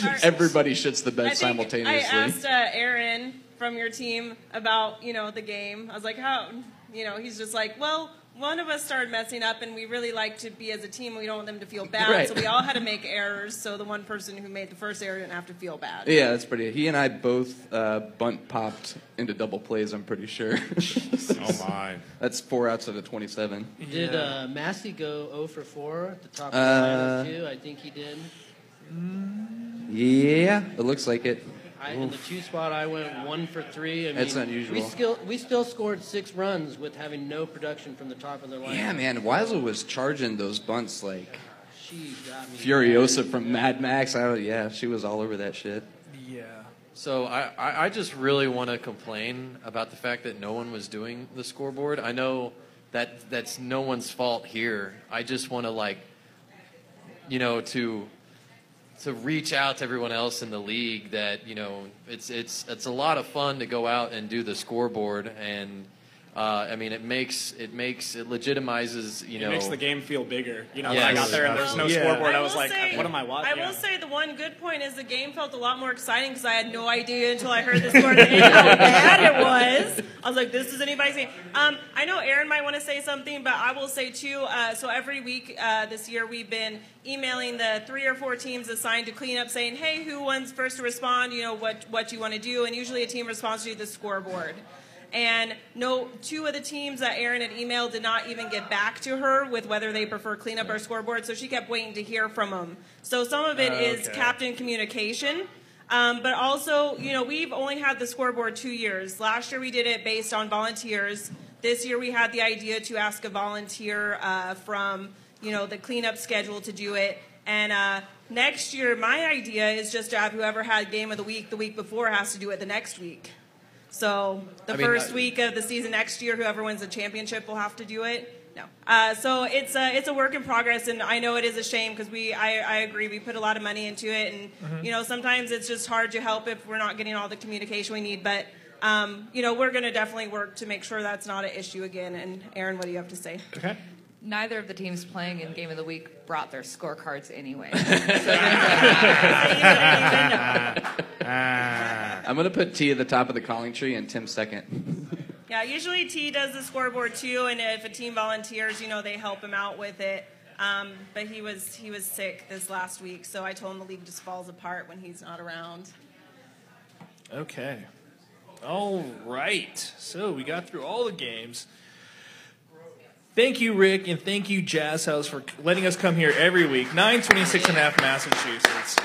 Like, Everybody shits the bed I simultaneously. I asked uh, Aaron from your team about you know the game. I was like, how you know? He's just like, well, one of us started messing up, and we really like to be as a team. We don't want them to feel bad, Right. so we all had to make errors. So the one person who made the first error didn't have to feel bad. Yeah, that's pretty. He and I both uh, bunt popped into double plays. I'm pretty sure. Oh my! That's four outs out of 27. Did uh, Massey go 0 for 4 at the top of the Uh, lineup too? I think he did. Yeah, it looks like it. I, in the two spot, I went one for three. I That's mean, unusual. We still we still scored six runs with having no production from the top of the lineup. Yeah, man, Weisel was charging those bunts like She got me. Furiosa from Mad Max. I don't, yeah, she was all over that shit. Yeah. So I, I, I just really want to complain about the fact that no one was doing the scoreboard. I know that that's no one's fault here. I just want to like, you know, to to reach out to everyone else in the league that you know it's it's it's a lot of fun to go out and do the scoreboard and. Uh, I mean, it makes it makes it legitimizes you know. It makes the game feel bigger. You know, when I got there and there's no Yeah. scoreboard, I, I was will like, say- what am I watching? I will say the one good point is the game felt a lot more exciting because I had no idea until I heard the score and how bad it was. I was like, this is anybody's game. Um, I know Aaron might want to say something, but I will say too. Uh, so every week uh, this year we've been emailing the three or four teams assigned to clean up, saying, hey, who wants first to respond? You know what what you want to do, and usually a team responds to the scoreboard. And no, two of the teams that Erin had emailed did not even get back to her with whether they prefer cleanup or scoreboard. So she kept waiting to hear from them. So some of it is Okay. captain communication. Um, but also, you know, we've only had the scoreboard two years. Last year we did it based on volunteers. This year we had the idea to ask a volunteer uh, from, you know, the cleanup schedule to do it. And uh, next year, my idea is just to have whoever had game of the week the week before has to do it the next week. So the I mean, first uh, week of the season next year, whoever wins the championship will have to do it. No, uh, so it's a it's a work in progress, and I know it is a shame because we I, I agree we put a lot of money into it, and Mhm. you know sometimes it's just hard to help if we're not getting all the communication we need. But um, you know we're going to definitely work to make sure that's not an issue again. And Aaron, what do you have to say? Okay. Neither of the teams playing in Game of the Week brought their scorecards anyway. I'm gonna put T at the top of the calling tree and Tim second. Yeah, usually T does the scoreboard too, and if a team volunteers, you know, they help him out with it. Um, but he was he was sick this last week, so I told him the league just falls apart when he's not around. Okay. All right. So we got through all the games. Thank you, Rick, and thank you, Jazzhaus, for letting us come here every week. 926 and a half Massachusetts.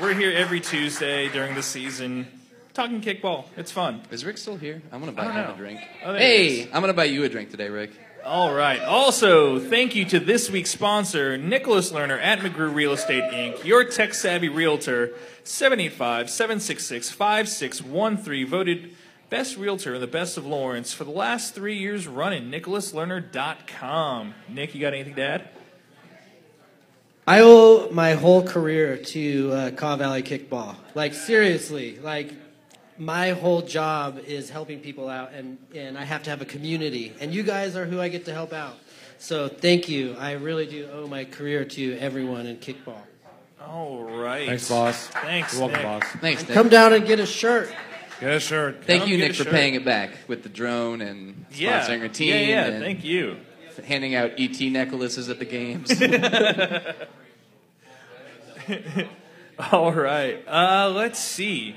We're here every Tuesday during the season talking kickball. It's fun. Is Rick still here? I'm gonna buy don't him know. a drink. Oh, there he hey, I'm gonna buy you a drink today, Rick. All right. Also, thank you to this week's sponsor, Nicholas Lerner at McGrew Real Estate Inc., your tech savvy realtor, 785 766 5613, voted best realtor in the best of Lawrence for the last three years running. NicholasLerner.com. Nick, you got anything to add? I owe my whole career to uh, Kaw Valley kickball. Like seriously, like my whole job is helping people out, and, and I have to have a community. And you guys are who I get to help out. So thank you. I really do owe my career to everyone in kickball. All right. Thanks, boss. Thanks. You're welcome, Nick. boss. Thanks, Nick. come down and get a shirt. Get a shirt. Thank Come you, Nick, for paying it back with the drone and Yeah. sponsoring our team. Yeah, yeah, and thank you. Handing out ET necklaces at the games. All right. Uh, let's see.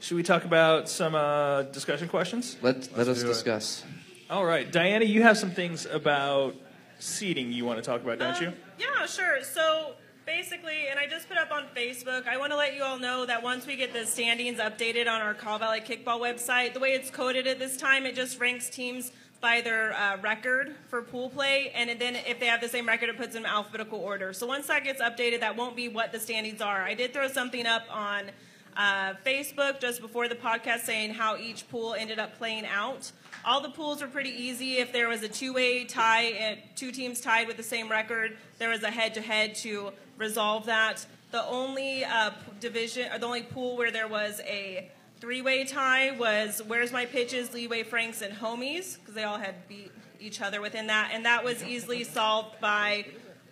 Should we talk about some uh, discussion questions? let let us discuss. All right, Diana, you have some things about seating you want to talk about, don't you? Yeah, sure. So basically, and I just put up on Facebook, I want to let you all know that once we get the standings updated on our Kaw Valley Kickball website, the way it's coded at this time, it just ranks teams by their uh, record for pool play, and then if they have the same record, it puts them in alphabetical order. So once that gets updated, that won't be what the standings are. I did throw something up on uh, Facebook just before the podcast saying how each pool ended up playing out. All the pools were pretty easy. If there was a two-way tie, two teams tied with the same record, there was a head-to-head to resolve that. The only uh, division, or the only pool where there was a three-way tie was Where's My Pitches, Leeway Franks, and Homies, because they all had beat each other within that, and that was easily solved by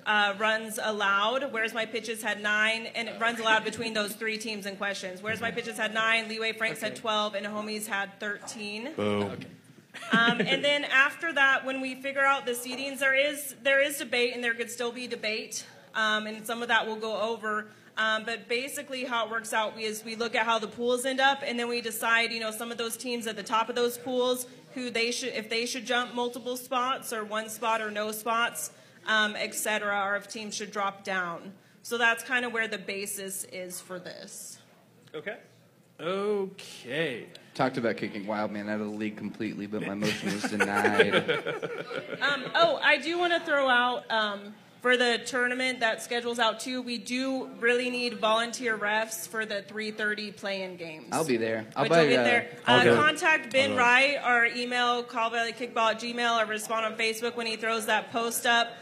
uh, runs allowed. Where's My Pitches had nine, and it runs allowed between those three teams in questions. Where's My Pitches had nine, Leeway Franks had 12, and Homies had 13. Boom. Um, and then after that, when we figure out the seedings, there is there is debate, and there could still be debate, um, and some of that we'll go over. Um, but basically, how it works out is we look at how the pools end up, and then we decide, you know, some of those teams at the top of those pools, who they should, if they should jump multiple spots or one spot or no spots, um, et cetera, or if teams should drop down. So that's kind of where the basis is for this. Okay. Okay. Talked about kicking Wildman out of the league completely, but my motion was denied. Um, oh, I do want to throw out um, for the tournament that schedules out too. We do really need volunteer refs for the 3:30 play-in games. I'll be there. I'll which buy will uh, there. I'll Uh, go. contact Ben I'll go. Wright or email Kaw Valley Kickball at Gmail or respond on Facebook when he throws that post up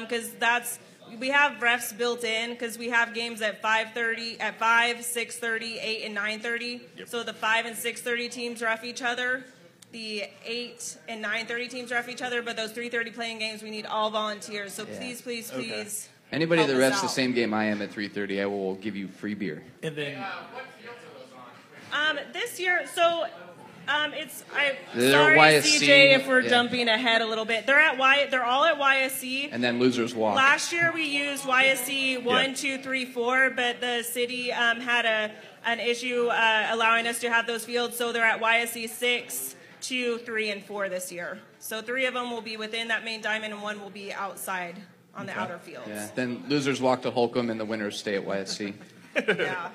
because that's we have refs built in because we have games at 5:30, at 5, 6:30, 8, and 9:30. So the 5 and 6:30 teams ref each other. The 8 and 9:30 teams ref each other, but those 3:30 playing games we need all volunteers. So Yeah. please, please, Okay. please. Anybody help that us refs the same game I am at 3:30, I will give you free beer. And then what fields are those on? Um, this year, so um, it's I They're sorry YSC, CJ if we're yeah. jumping ahead a little bit. They're at Y. They're all at YSC. And then losers walk. Last year we used YSC one, Yeah. two, three, four, but the city um, had a an issue uh, allowing us to have those fields, so they're at YSC six, two, three, and four this year. So three of them will be within that main diamond, and one will be outside on the outer fields. Yeah. Then losers walk to Holcom, and the winners stay at YSC. Yeah.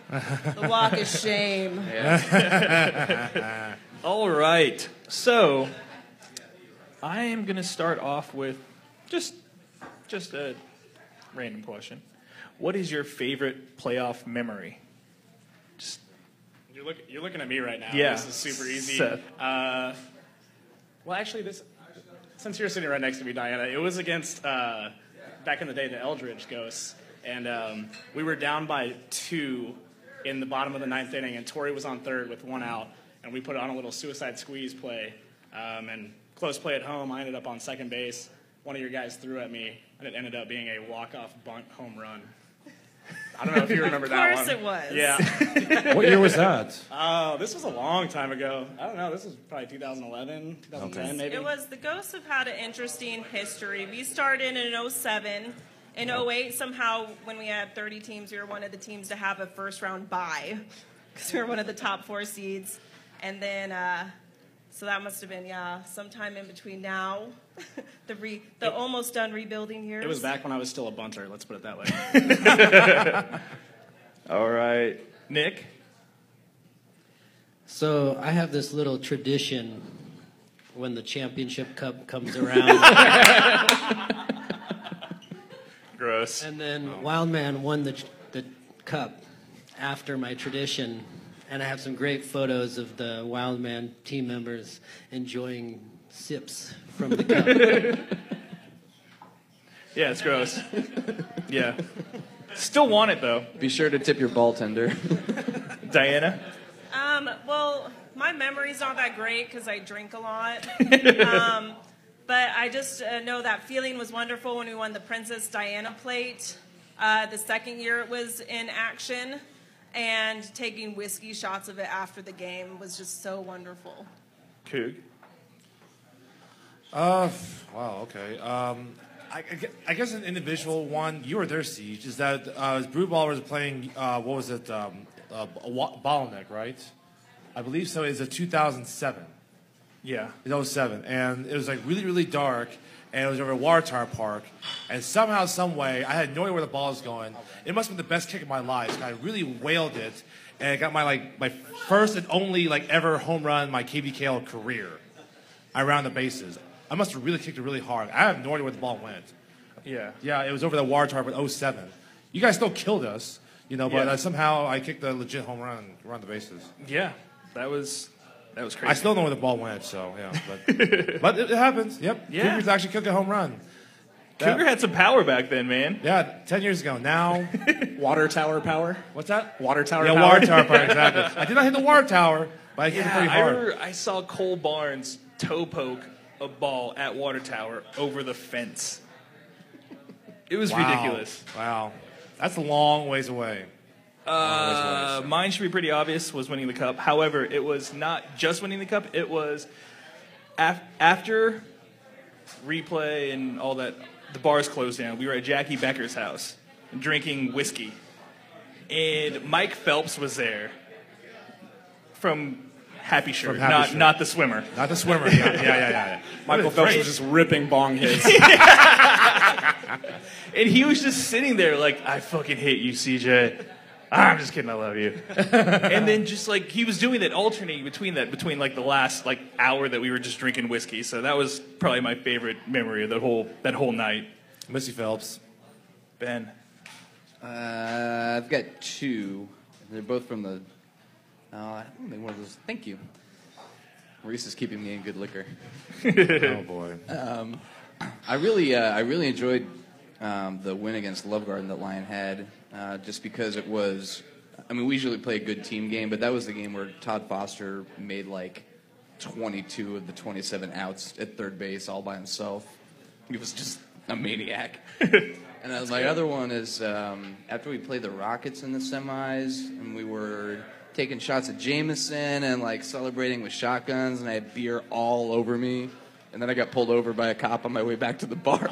The walk is shame. All right. So, I am going to start off with just just a random question. What is your favorite playoff memory? You're, look, you're looking at me right now. Yeah. This is super easy. Uh, well, actually, this since you're sitting right next to me, Diana, it was against uh, back in the day the Eldridge Ghosts, and um, we were down by two in the bottom of the ninth inning, and Tori was on third with one out, and we put on a little suicide squeeze play, um, and close play at home. I ended up on second base. One of your guys threw at me, and it ended up being a walk-off bunt home run. I don't know if you remember that one. course it was. Yeah. What year was that? Oh, this was a long time ago. I don't know. This was probably 2011, 2010, maybe. It was the Ghosts have had an interesting history. We started in 07. In 08, somehow, when we had 30 teams, we were one of the teams to have a first round bye because we were one of the top four seeds. And then, uh, so that must have been, yeah, sometime in between now, the re, the almost done rebuilding years. It was back when I was still a bunter. Let's put it that way. All right. Nick? So I have this little tradition when the championship cup comes around. Gross. And then Wildman won the the cup after my tradition, and I have some great photos of the Wildman team members enjoying sips from the cup. Yeah, it's gross. yeah. Still want it though. Be sure to tip your ball tender. Diana? Um, Um, well, my memory's not that great because I drink a lot. um, but I just uh, know that feeling was wonderful when we won the Princess Diana plate. Uh, the second year it was in action, and taking whiskey shots of it after the game was just so wonderful. Coog. Uh, wow. Okay. Um, I, I guess an individual one. You were there, Siege. Is that uh, Brew Ball was playing? Uh, what was it? Um, uh, a bottleneck, right? I believe so. It's a 2007. Yeah. It's 07. And it was like really, really dark. And it was over at Water Tower Park. And somehow, some way, I had no idea where the ball was going. It must have been the best kick of my life. I really wailed it. And I got my like my first and only like ever home run in my KVKL career. I round the bases. I must have really kicked it really hard. I have no idea where the ball went. Yeah. Yeah, it was over the Water Tower, but 07. You guys still killed us, you know, but Yeah. uh, somehow I kicked a legit home run around the bases. Yeah, that was that was crazy. I still know where the ball went, so yeah. But, but it, it happens. Yep. Yeah. Cougars actually kicked a home run. Cougar had some power back then, man. Yeah, ten years ago. Now, water tower power. What's that? Water tower. yeah, power. water tower power. Exactly. I did not hit the water tower, but I hit it Yeah, pretty I, hard. remember I saw Cole Barnes toe poke a ball at Water Tower over the fence. It was Wow. ridiculous. Wow, that's a long ways away. Uh, mine should be pretty obvious was winning the cup. However, it was not just winning the cup. It was af- after replay and all that. The bars closed down. We were at Jackie Becker's house drinking whiskey, and Mike Phelps was there from Happy Shirt, Happy not Shirt. not the swimmer. Not the swimmer. Yeah, yeah, yeah, yeah. yeah. Michael Phelps was just ripping bong hits. and he was just sitting there like, I fucking hate you, CJ. I'm just kidding, I love you. and then just like he was doing that, alternating between that, between like the last like hour that we were just drinking whiskey. So that was probably my favorite memory of that whole that whole night. Missy Phelps. Ben. Uh, I've got two. They're both from the. Uh, I don't think one of those. Thank you. Maurice is keeping me in good liquor. oh boy. Um, I really, uh, I really enjoyed um, the win against Love Garden that Lion had, uh, just because it was. I mean, we usually play a good team game, but that was the game where Todd Foster made like 22 of the 27 outs at third base all by himself. He was just a maniac. and uh, my other one is um, after we played the Rockets in the semis, and we were taking shots at Jameson and like celebrating with shotguns, and I had beer all over me. And then I got pulled over by a cop on my way back to the bar.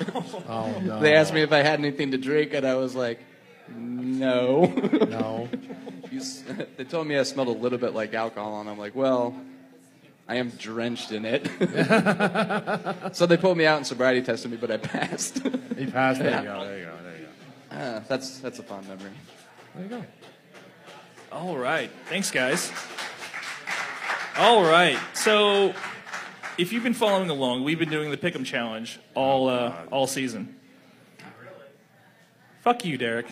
Oh, no. They asked me if I had anything to drink, and I was like, no. No. You they told me I smelled a little bit like alcohol, and I'm like, well, I am drenched in it. so they pulled me out and sobriety tested me, but I passed. He passed. There Yeah. you go. There you go. There you go. Uh, that's that's a fond memory. There you go. All right, thanks guys. All right, so if you've been following along, we've been doing the Pick'em Challenge all uh, all season. Fuck you, Derek.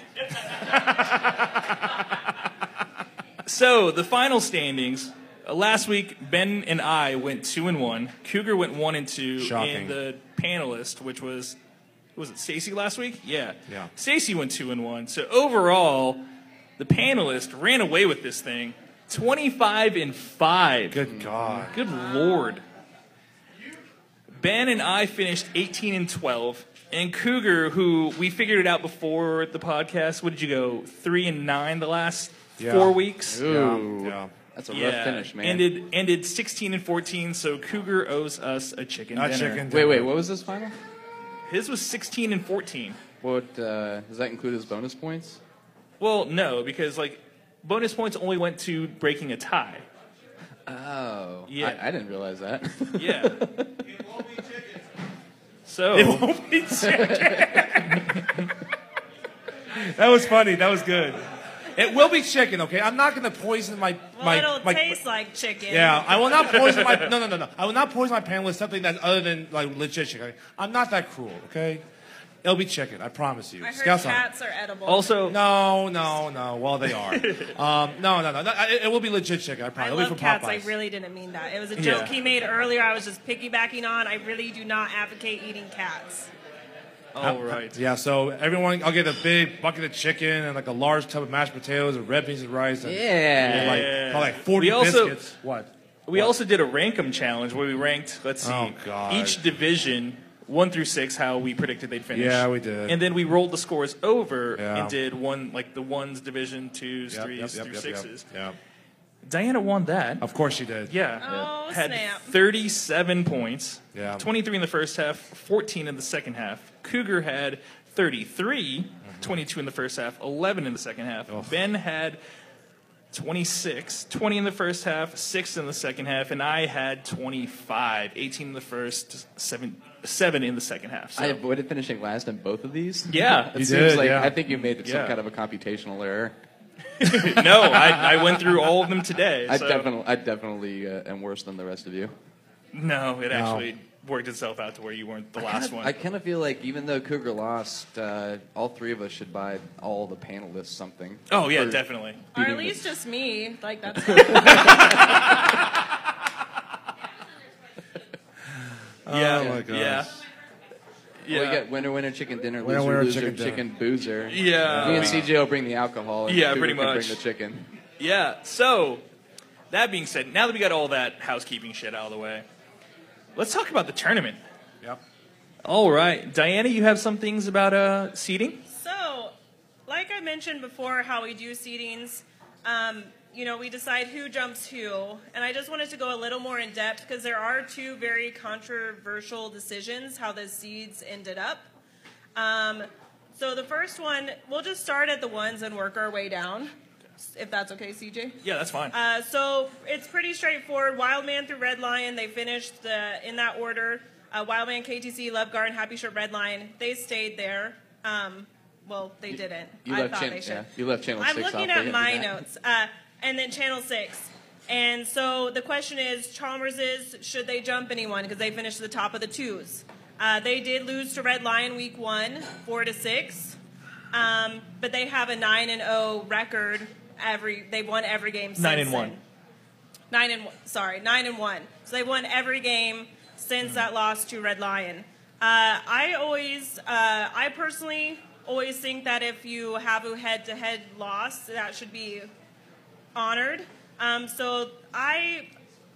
so the final standings. Uh, last week, Ben and I went two and one. Cougar went one and two. Shocking. And the panelist, which was was it Stacy last week? Yeah. Yeah. Stacy went two and one. So overall, the panelist ran away with this thing, twenty five and five. Good God. Good lord. Ben and I finished 18 and 12. And Cougar, who we figured it out before the podcast, what did you go? Three and nine the last Yeah. four weeks? Ooh. Yeah. Yeah. That's a rough finish, man. Ended, ended 16 and 14, so Cougar owes us a chicken A dinner. chicken Wait, wait, what was this final? His was 16 and 14. What uh, does that include as bonus points? Well, no, because like bonus points only went to breaking a tie. Oh, Yeah. I, I didn't realize that. Yeah. So It won't be chicken. that was funny. That was good. It will be chicken, okay? I'm not going to poison my Well, my it'll my, taste like chicken. Yeah, I will not poison my no no no no. I will not poison my pan with something that's other than like legit chicken. I'm not that cruel, okay? It'll be chicken, I promise you. I heard Scouts on it. cats are edible. Also, No, no, no. Well, they are. um, no, no, no. no it, it will be legit chicken. I I promise. It'll be love from cats. Popeyes. I really didn't mean that. It was a Yeah. joke he made earlier. I was just piggybacking on. I really do not advocate eating cats. All right. Yeah, so everyone, I'll get a big bucket of chicken and like a large tub of mashed potatoes and red beans and rice. And, and like, probably like 40 We also- biscuits. What? We also did a rank 'em challenge where we ranked, let's see, Oh, God. each division one through six, how we predicted they'd finish. Yeah, we did. And then we rolled the scores over Yeah. and did one like the ones division, twos, Yep, threes yep, yep, through yep, yep. sixes. Yeah. Diana won that. Of course she did. Yeah. Oh, Had snap. 37 points. Yeah. 23 in the first half, 14 in the second half. Cougar had 33, Mm-hmm. 22 in the first half, 11 in the second half. Ben had 26, 20 in the first half, 6 in the second half, and I had 25, 18 in the first, 7, 7 in the second half. So. I avoided finishing last in both of these. Yeah. it You seems did, like yeah. I think you made some Yeah. kind of a computational error. no, I, I went through all of them today. I so- definitely, I definitely uh, am worse than the rest of you. No, it No. actually worked itself out to where you weren't the last kind of, one. I kind of feel like even though Cougar lost, uh, all three of us should buy all the panelists something. Oh, yeah, definitely. Or at the- least just me. Like that's. Yeah, Oh my gosh. yeah. Yeah. Well, we got winner, winner, chicken dinner, Winner, loser, winner, loser, chicken chicken, dinner. boozer. Yeah. Me and CJ will bring the alcohol. And Yeah, Cougar pretty can much. Bring the chicken. Yeah. So, that being said, now that we got all that housekeeping shit out of the way, let's talk about the tournament. Yep. All right, Diana, you have some things about uh, seating. So, like I mentioned before, how we do seedings, um, you know, we decide who jumps who, and I just wanted to go a little more in depth because there are two very controversial decisions how the seeds ended up. Um, so the first one, we'll just start at the ones and work our way down, if that's okay, CJ. Yeah, that's fine. Uh, so it's pretty straightforward. Wildman through Red Lion, they finished the, in that order. Uh, Wildman, KTC, Love Garden, Happy Shirt, Red Lion, they stayed there. Um, well, they didn't. You I left thought chan- they should. yeah, you left Channel I'm 6 looking off, at my notes. Uh, and then Channel 6. And so the question is Chalmers is, should they jump anyone? Because they finished the top of the twos. Uh, they did lose to Red Lion week one, four to six. Um, but they have a 9 and 0 record. Every They've won every game since Nine and then. one. Nine and one. Sorry, nine and one. So they won every game since that loss to Red Lion. Uh, I always, uh, I personally always think that if you have a head-to-head loss, that should be honored. Um, so I,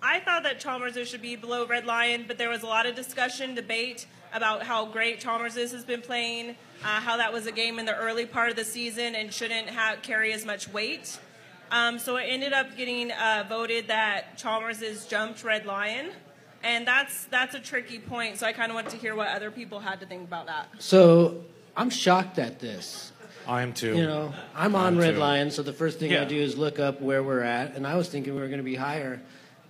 I thought that Chalmers should be below Red Lion, but there was a lot of discussion, debate about how great Chalmers has been playing, uh, how that was a game in the early part of the season and shouldn't have, carry as much weight. Um, so it ended up getting uh, voted that Chalmers jumped Red Lion, and that's that's a tricky point. So I kind of want to hear what other people had to think about that. So I'm shocked at this. I am too. You know, I'm I on am Red too. Lion, so the first thing Yeah. I do is look up where we're at, and I was thinking we were going to be higher.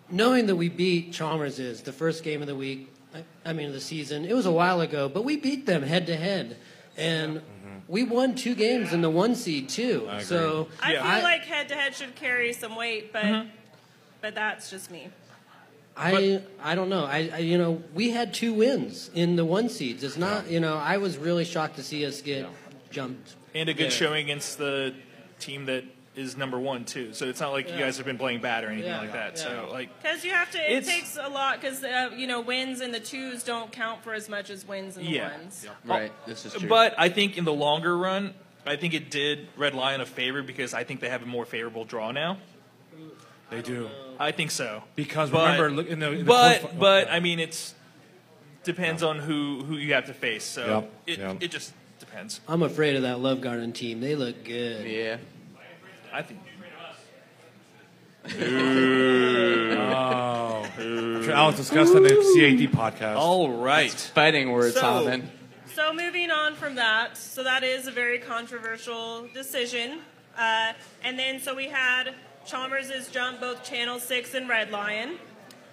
Knowing that we beat Chalmers is the first game of the week, I, I mean, of the season, it was a while ago, but we beat them head to head. And mm-hmm. we won two games in the one seed, too. I agree. So I feel like head-to-head should carry some weight, but mm-hmm. but that's just me. I I don't know. I, I you know we had two wins in the one seeds. It's not you know I was really shocked to see us get jumped. And a good Yeah. showing against the team that is number one too. So it's not like you guys have been playing bad or anything Yeah. like that. So like Because you have to, it takes a lot. Because uh, you know, wins in the twos don't count for as much as wins in the yeah, ones. Right, this is true. But I think in the longer run, I think it did Red Lion a favor because I think they have a more favorable draw now. They do. I think so. Because But- remember, look in the, in the but qualifi- but I mean it's depends on who who you have to face. So Yep, it yep. it just depends. I'm afraid of that Love Garden team. They look good. Yeah. I think. Oh. I'm sure Alex discussed that in the CAD podcast. All right. Fighting words, So- Holman. So moving on from that, so that is a very controversial decision. Uh, and then so we had Chalmers' jump both Channel Six and Red Lion.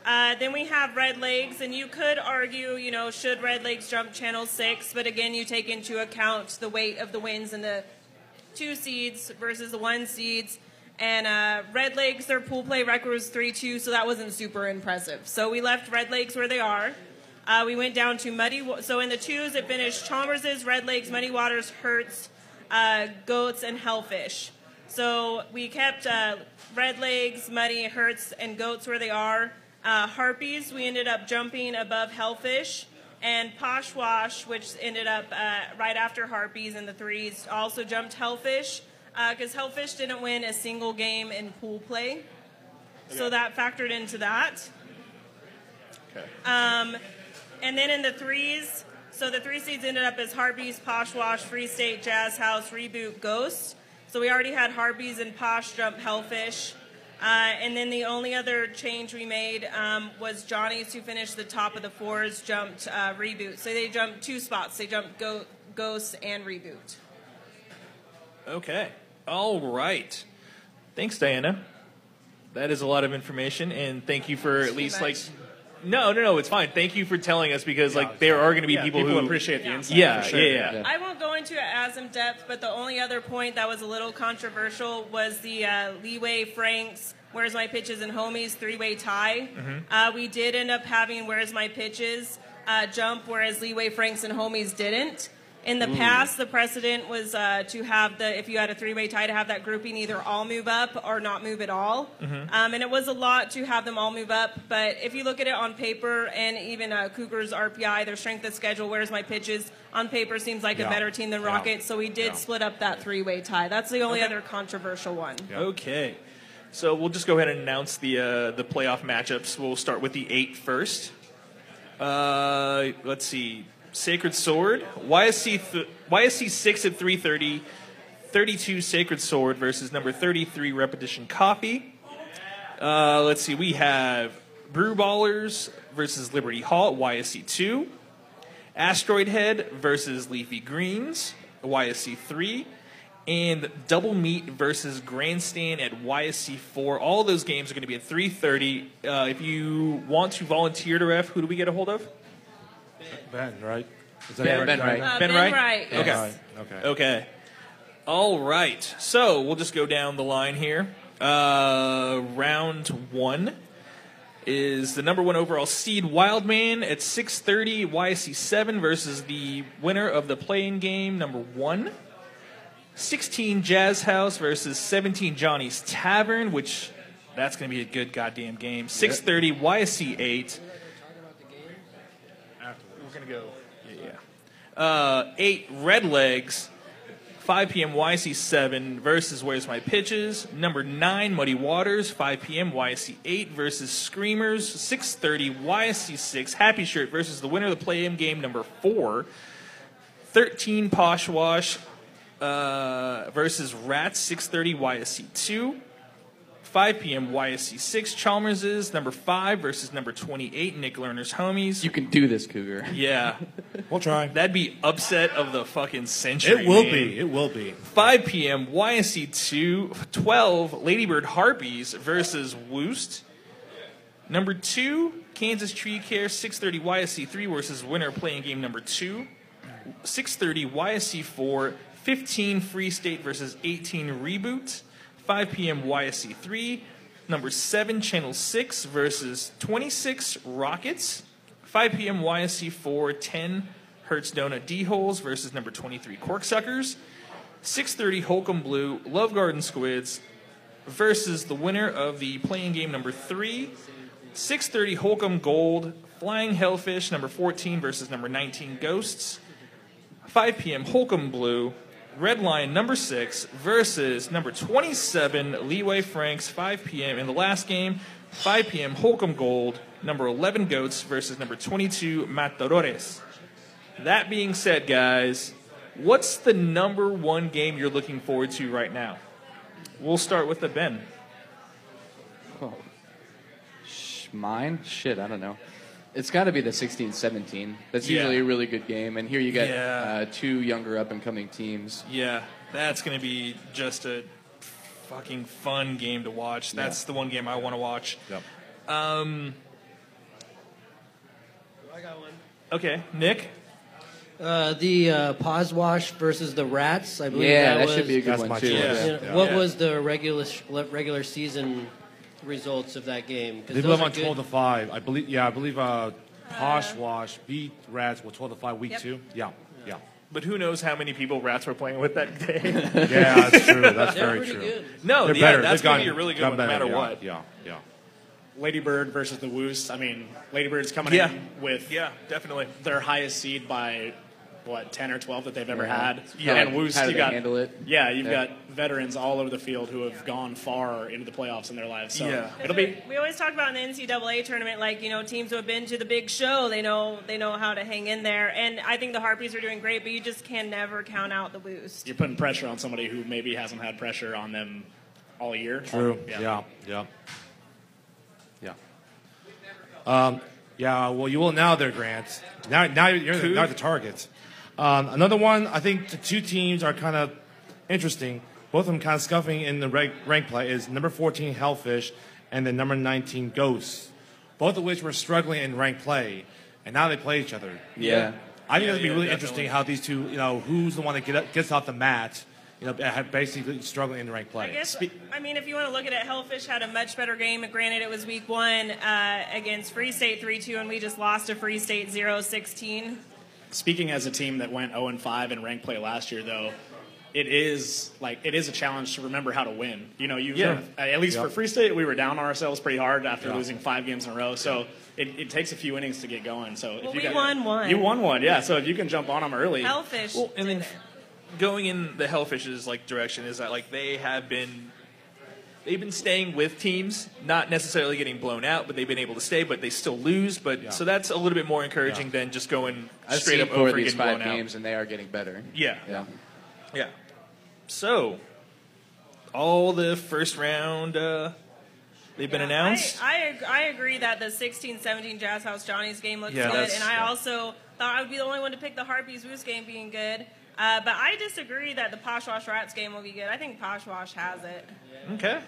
Uh, then we have Red Legs, and you could argue, you know, should Red Legs jump Channel Six? But again, you take into account the weight of the wins and the two seeds versus the one seeds. And uh, Red Legs, their pool play record was 3 2, so that wasn't super impressive. So we left Red Legs where they are. Uh, we went down to Muddy. So in the twos, it finished Chalmers's, Red Legs, Muddy Waters, Hertz, uh, Goats, and Hellfish. So we kept uh, Red Legs, Muddy, Hertz, and Goats where they are. Uh, Harpies, we ended up jumping above Hellfish. And Poshwash, which ended up uh, right after Harpies in the threes, also jumped Hellfish because Hellfish didn't win a single game in pool play. So that factored into that. Um, and then in the threes, so the three seeds ended up as Harpies, Poshwash, Free State, Jazzhaus, Reboot, Ghost. So we already had Harpies and Posh jump Hellfish. Uh, and then the only other change we made um, was Johnny's, who finished the top of the fours, jumped uh, Reboot. So they jumped two spots. They jumped Go- Ghost and Reboot. Okay. All right. Thanks, Diana. That is a lot of information, and thank you for at least like. No, no, no. It's fine. Thank you for telling us because like there are going to be Yeah, people, people who appreciate the insight, Yeah, for sure. yeah, yeah. I won't go into it as in depth, but the only other point that was a little controversial was the uh, Leeway Franks, Where's My Pitches and Homies three way tie. Mhm. Uh, we did end up having Where's My Pitches uh, jump, whereas Leeway Franks and Homies didn't. In the Ooh. past, the precedent was uh, to have the, if you had a three way tie, to have that grouping either all move up or not move at all. Mhm. Um, and it was a lot to have them all move up. But if you look at it on paper and even uh, Cougars RPI, their strength of schedule, where's my pitches, on paper seems like Yeah. a better team than Yeah. Rockets. So we did Yeah. split up that three way tie. That's the only Okay. other controversial one. Okay. So we'll just go ahead and announce the uh, the playoff matchups. We'll start with the eight first. Uh, let's see. Sacred Sword, YSC th- YSC six at 330, 32 Sacred Sword versus number 33 Repetition Copy. Uh, let's see. We have Brew Ballers versus Liberty Hall at YSC two. Asteroid Head versus Leafy Greens, YSC 3, and Double Meat versus Grandstand at YSC 4. All those games are going to be at 3.30. Uh, if you want to volunteer to ref, who do we get a hold of? Ben, right? Is that Ben, right? Ben right? Uh, Ben Okay. Okay. Okay. All right. So we'll just go down the line here. Uh, round one is the number one overall seed Wildman at 6:30 YC7 versus the winner of the playing game number one. 16 Jazzhaus versus 17 Johnny's Tavern, which that's going to be a good goddamn game. 6:30 YC8 to go. Yeah. Uh, eight Red Legs, 5 p.m. YC7 versus Where's My Pitches. Number nine Muddy Waters, 5 p.m. YC8 versus Screamers. 6:30 YC6 Happy Shirt versus the winner of the play-in game number four. 13 Posh Wash uh, versus Rats, 6:30 YC2. 5 p.m. YSC 6 Chalmers's number 5 versus number 28 Nick Lerner's homies. You can do this, Cougar. Yeah. We'll try. That'd be upset of the fucking century. It will man. be. It will be. 5 p.m. YSC 2, 12 Ladybird Harpies versus Woost. Number 2, Kansas Tree Care, 630 YSC 3 versus winner playing game number 2. 630 YSC 4, 15 Free State versus 18 Reboot. 5 p.m. YSC 3. Number 7 Channel 6 versus 26 Rockets. 5 p.m. YSC 4, 10 Hertz Donut D-Holes versus number 23 Corksuckers. 6:30 Holcom Blue Love Garden Squids versus the winner of the playing game number 3. 6:30 Holcom Gold Flying Hellfish number 14 versus number 19 Ghosts. 5 p.m. Holcom Blue Red Lion number 6 versus number 27 Leeway Franks 5 p.m. in the last game. 5 p.m. Holcom Gold number 11 Goats versus number 22 Matadores. That being said, guys, what's the number one game you're looking forward to right now? We'll start with the Ben. Oh. Mine? Shit, I don't know. It's got to be the 16 17. That's Yeah. usually a really good game. And here you get Yeah. uh, two younger up and coming teams. Yeah, that's going to be just a fucking fun game to watch. That's Yeah. the one game I want to watch. Yep. Um, I got one. okay, Nick. Uh, the uh, Posh Wash versus the Rats. I believe Yeah, that, that was, should be a good That's one, too. choice. Yeah. Yeah. What Yeah. was the regular regular season results of that game. They those live on 12 to 5. I believe, yeah, I believe uh, Posh Wash beat Rats with 12 to 5 week Yep. two. Yeah, yeah. But who knows how many people rats were playing with that day? Yeah, that's true. That's They're very true. good. No, They're yeah, better. that's going to be a really good gotten one no matter yeah, what. Yeah, yeah. Ladybird versus the Woos. I mean, Ladybird's coming Yeah. in with yeah, definitely their highest seed by what ten or twelve that they've ever Yeah. had. Yeah. and Woos, you got handle it. Yeah, you've Yeah. got veterans all over the field who have gone far into the playoffs in their lives. So Yeah. it'll be We always talk about in the NCAA tournament, like you know, teams who have been to the big show, they know they know how to hang in there. And I think the Harpies are doing great, but you just can never count out the boost. you're putting pressure on somebody who maybe hasn't had pressure on them all year. True. Yeah. Yeah. Yeah. Um, yeah. Well, you will now, there, Grant. Now, now you're the, now the target. Um, another one. I think the two teams are kind of interesting. Both of them kind of scuffing in the rank, rank play. Is number 14 Hellfish and then number 19 Ghosts. Both of which were struggling in rank play, and now they play each other. Yeah. I think Yeah, it'll be yeah, really definitely. interesting how these two, you know, who's the one that get up, gets off the mat, you know, have basically struggling in the rank play. I guess. I mean, if you want to look at it, Hellfish had a much better game. Granted, it was week one uh, against Free State 3-2, and we just lost to Free State 0-16. Speaking as a team that went 0 and 5 in rank play last year, though, it is like it is a challenge to remember how to win. You know, you Yeah. at least for Yep. Free State, we were down on ourselves pretty hard after Yeah. losing five games in a row. So it, it takes a few innings to get going. So Well, if you we got, won one. You won one, yeah. So if you can jump on them early, Hellfish. Well, and then going in the Hellfish's like direction is that like they have been they've been staying with teams, not necessarily getting blown out, but they've been able to stay, but they still lose. But so that's a little bit more encouraging than just going I've straight seen up over these getting five blown out. games, and they are getting better. Yeah. Yeah. Yeah. So, all the first round, uh, they've been announced. I, I, I agree that the 16-17 Jazzhaus Johnny's game looks Yeah, good, and I yeah. also thought I would be the only one to pick the Harpies Woos game being good. Uh, but I disagree that the Posh Wash Rats game will be good. I think Posh Wash has it. Okay.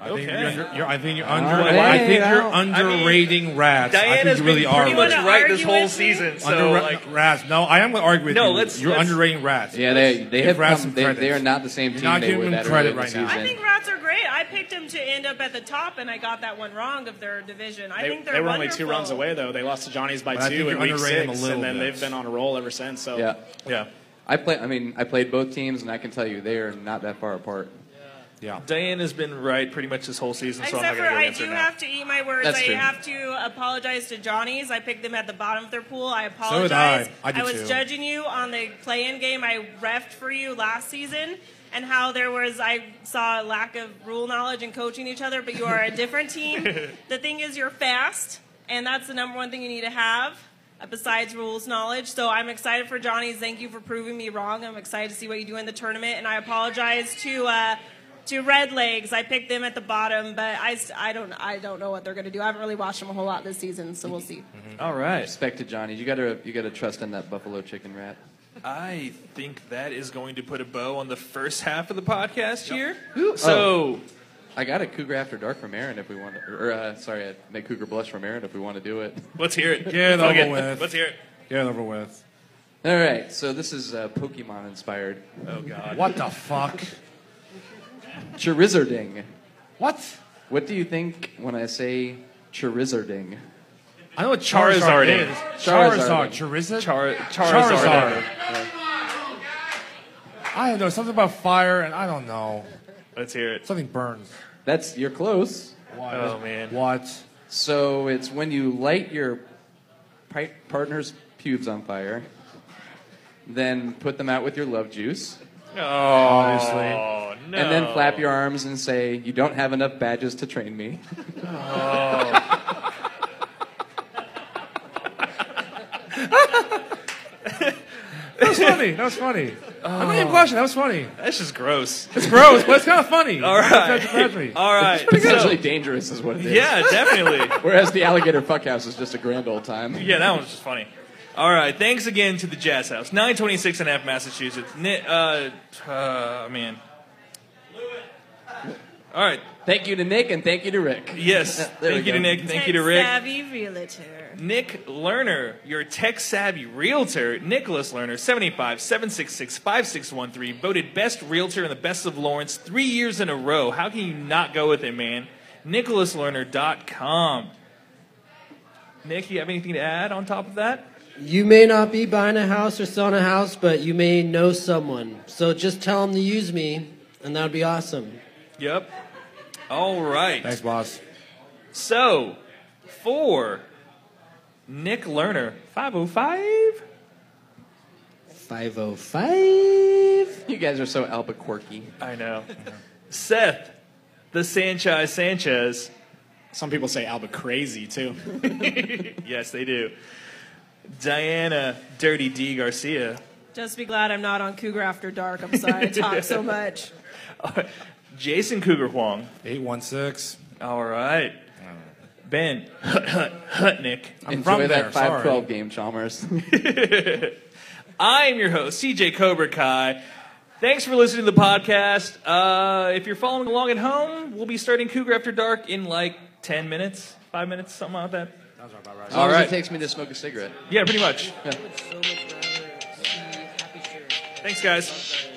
I think Okay. you're, under, you're, I think you're under. right. I think you're now- I mean, underrating rats. I think Diana's you really been are. pretty much right this whole season. So, Under- like, rats. No, I am going to argue with No, you. let's- You're let's- underrating rats. Yeah, they they Give have rats come, some they, credit. they are not the same You're team not they giving were them that credit early in the right now. I think Rats are great. I picked them to end up at the top, and I got that one wrong of their division. I they, think they're they were only two runs away though. They lost to Johnny's by But two in you're week underrating them a six, and then they've been on a roll ever since. So Yeah. Yeah. I play. I mean, I played both teams, and I can tell you they are not that far apart. Yeah. Diane has been right pretty much this whole season, so I'm not Except for going to go I do her now. have to eat my words. That's I true. have to apologize to Johnny's. I picked them at the bottom of their pool. I did apologize. I. I did was too. judging you on the play-in game I refed for you last season, and how there was I saw a lack of rule knowledge and coaching each other. But you are a different team. the thing is, you're fast, and that's the number one thing you need to have. Uh, Besides rules knowledge, so I'm excited for Johnny's. Thank you for proving me wrong. I'm excited to see what you do in the tournament, and I apologize to uh, to Red Legs. I picked them at the bottom, but I, I don't I don't know what they're going to do. I haven't really watched them a whole lot this season, so we'll see. All right. Respect to Johnny. You gotta you gotta trust in that buffalo chicken rat. I think that is going to put a bow on the first half of the podcast here. So So, I got a Cougar After Dark from Aaron if we want to, or uh, sorry, I make Cougar Blush from Aaron if we want to do it. let's hear it. Get it Okay, over with. Let's hear it. Get it over with. All right, so this is uh, Pokemon inspired. Oh God. What the fuck? Charizarding. What? What do you think when I say Charizarding? I know what Charizard, Charizarding. is. Charizarding. Charizard. Charizard? Char- Charizard. Charizard. I don't know. Something about fire, and I don't know. Let's hear it. Something burns. That's you're close. What? Oh man. What? So it's when you light your pi- partner's pubes on fire, then put them out with your love juice, Oh, Obviously. no. and then flap your arms and say, "You don't have enough badges to train me." Oh. That was funny. That was funny. I'm not even blushing. That was funny. That's just gross. It's gross, but it's kind of funny. All right. That's actually- All right. It's potentially So- dangerous, is what it is. yeah, definitely. Whereas the alligator fuckhouse is just a grand old time. Yeah, that one's just funny. All right, thanks again to the Jazzhaus, 926 and F, Massachusetts. Uh, uh, man. All right. Thank you to Nick and thank you to Rick. Yes. Thank you to. Nick. Thank you to Rick. Savvy realtor. Nick Lerner, your tech savvy realtor. Nicholas Lerner, 75 766 5613, voted best realtor in the best of Lawrence three years in a row. How can you not go with him, man? NicholasLerner.com. Nick, you have anything to add on top of that? You may not be buying a house or selling a house, but you may know someone. So just tell them to use me, and that would be awesome. Yep. All right. Thanks, boss. So, for Nick Lerner, 505. 505. You guys are so Albuquerque. I know. Seth, the Sanchez Sanchez. Some people say Alba crazy too. yes, they do. Diana, Dirty D Garcia. Just be glad I'm not on Cougar After Dark. I'm sorry I talk so much. Jason Cougar Huang. 816. All right. Ben, Hutnick. Enjoy that 512 game, Chalmers. I am your host, CJ Cobra Kai. Thanks for listening to the podcast. Uh, if you're following along at home, we'll be starting Cougar After Dark in like 10 minutes, 5 minutes, something like that. As long as it takes me to smoke a cigarette. Yeah, pretty much. Yeah. Thanks, guys.